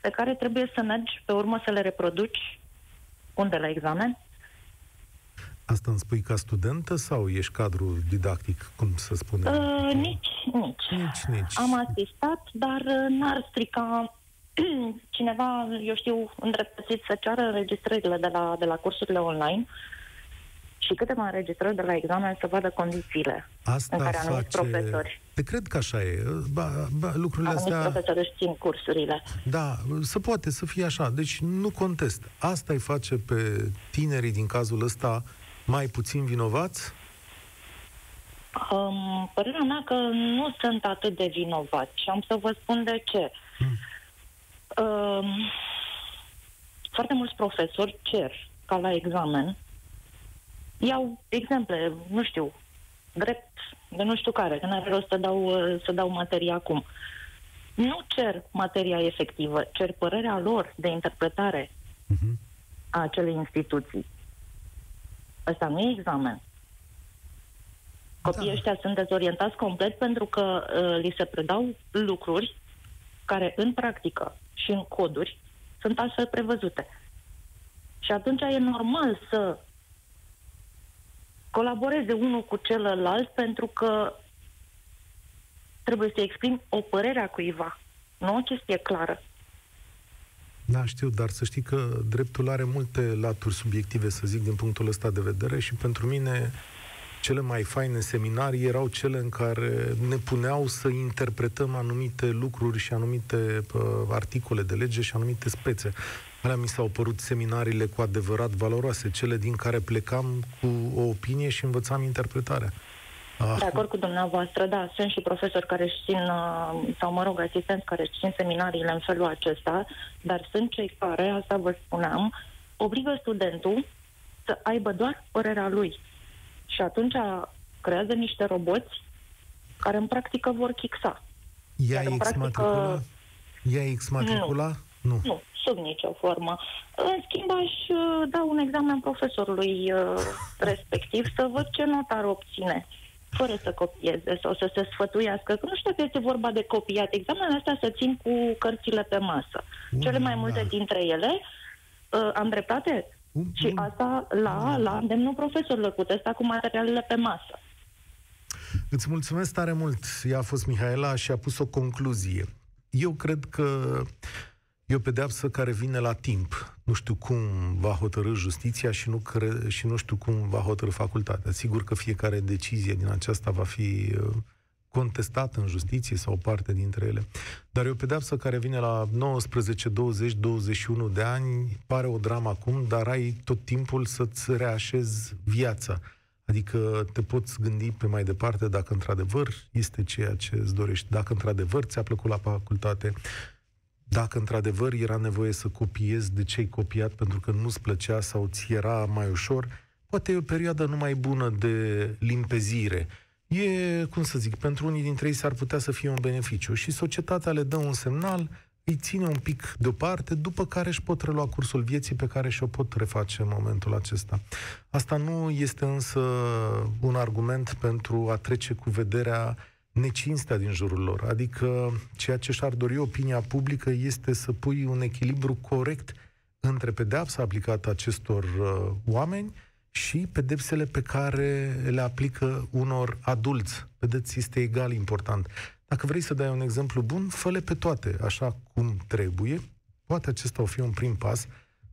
S: pe care trebuie să mergi pe urmă să le reproduci unde la examen?
B: Asta îmi spui ca studentă sau ești cadru didactic, cum să spunem?
S: Uh, nici, nici.
B: Nici, nici.
S: Am asistat, dar uh, n-ar strica cineva, eu știu, îndreptățit să ceară înregistrările de la, de la cursurile online și câteva înregistrări de la examen să vadă condițiile
B: Asta
S: în care
B: face...
S: anumiți profesori.
B: Te cred că așa e. Ba, ba, lucrurile
S: anumiți
B: astea...
S: profesori își țin cursurile.
B: Da, să poate să fie așa. Deci nu contest. Asta îi face pe tinerii din cazul ăsta mai puțin vinovați?
S: Um, părerea mea că nu sunt atât de vinovați și am să vă spun de ce. Hmm. Um, foarte mulți profesori cer ca la examen iau exemple, nu știu, drept de nu știu care, că n-are rost să dau, să dau materia acum. Nu cer materia efectivă, cer părerea lor de interpretare uh-huh. a acelei instituții. Ăsta nu e examen. Copiii da. ăștia sunt dezorientați complet pentru că uh, li se predau lucruri care în practică și în coduri sunt astfel prevăzute. Și atunci e normal să colaboreze unul cu celălalt pentru că trebuie să exprim o părere a cuiva, nu o chestie clară.
B: Da, știu, dar să știi că dreptul are multe laturi subiective, să zic, din punctul ăsta de vedere și pentru mine cele mai faine seminarii erau cele în care ne puneau să interpretăm anumite lucruri și anumite uh, articole de lege și anumite spețe. Alea mi s-au părut seminariile cu adevărat valoroase, cele din care plecam cu o opinie și învățam interpretarea.
S: Ah. De acord cu dumneavoastră, da, sunt și profesori care își țin, uh, sau mă rog, asistenți care își țin seminariile în felul acesta, dar sunt cei care, asta vă spuneam, obligă studentul să aibă doar părerea lui. Și atunci creează niște roboți care în practică vor chixa.
B: Ia exmatricula? Ia exmatricula?
S: Nu. nu. Nu, sub nicio formă. În schimb, aș uh, da un examen profesorului uh, respectiv să văd ce notă ar obține fără să copieze sau să se sfătuiască. Că nu știu dacă este vorba de copiat. Examenele astea să țin cu cărțile pe masă. Bun, Cele mai multe da. dintre ele, uh, am dreptate? Bun, și asta la, la îndemnul profesorilor, puteți sta cu materialele pe masă.
B: Îți mulțumesc tare mult. Ea a fost Mihaela și a pus o concluzie. Eu cred că E o pedeapsă care vine la timp. Nu știu cum va hotărâ justiția și nu, cre- și nu știu cum va hotărâ facultatea. Sigur că fiecare decizie din aceasta va fi uh, contestată în justiție sau parte dintre ele. Dar e o pedeapsă care vine la 19, 20, 21 de ani, pare o dramă acum, dar ai tot timpul să-ți reașezi viața. Adică te poți gândi pe mai departe dacă într-adevăr este ceea ce îți dorești, dacă într-adevăr ți-a plăcut la facultate, dacă într-adevăr era nevoie să copiezi de ce ai copiat pentru că nu-ți plăcea sau ți era mai ușor, poate e o perioadă numai bună de limpezire. E, cum să zic, pentru unii dintre ei s-ar putea să fie un beneficiu și societatea le dă un semnal, îi ține un pic deoparte, după care își pot relua cursul vieții pe care și-o pot reface în momentul acesta. Asta nu este însă un argument pentru a trece cu vederea necinstea din jurul lor. Adică ceea ce și-ar dori opinia publică este să pui un echilibru corect între pedeapsa aplicată acestor uh, oameni și pedepsele pe care le aplică unor adulți. Vedeți, este egal important. Dacă vrei să dai un exemplu bun, fă pe toate, așa cum trebuie. Poate acesta o fi un prim pas,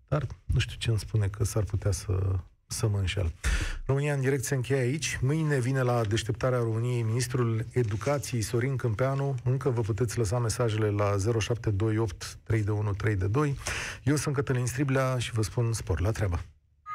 B: dar nu știu ce îmi spune că s-ar putea să să mă înșel. România în direct se încheie aici. Mâine vine la deșteptarea României ministrul educației Sorin Câmpeanu. Încă vă puteți lăsa mesajele la 0728 321 322. Eu sunt Cătălin Striblea și vă spun spor la treabă.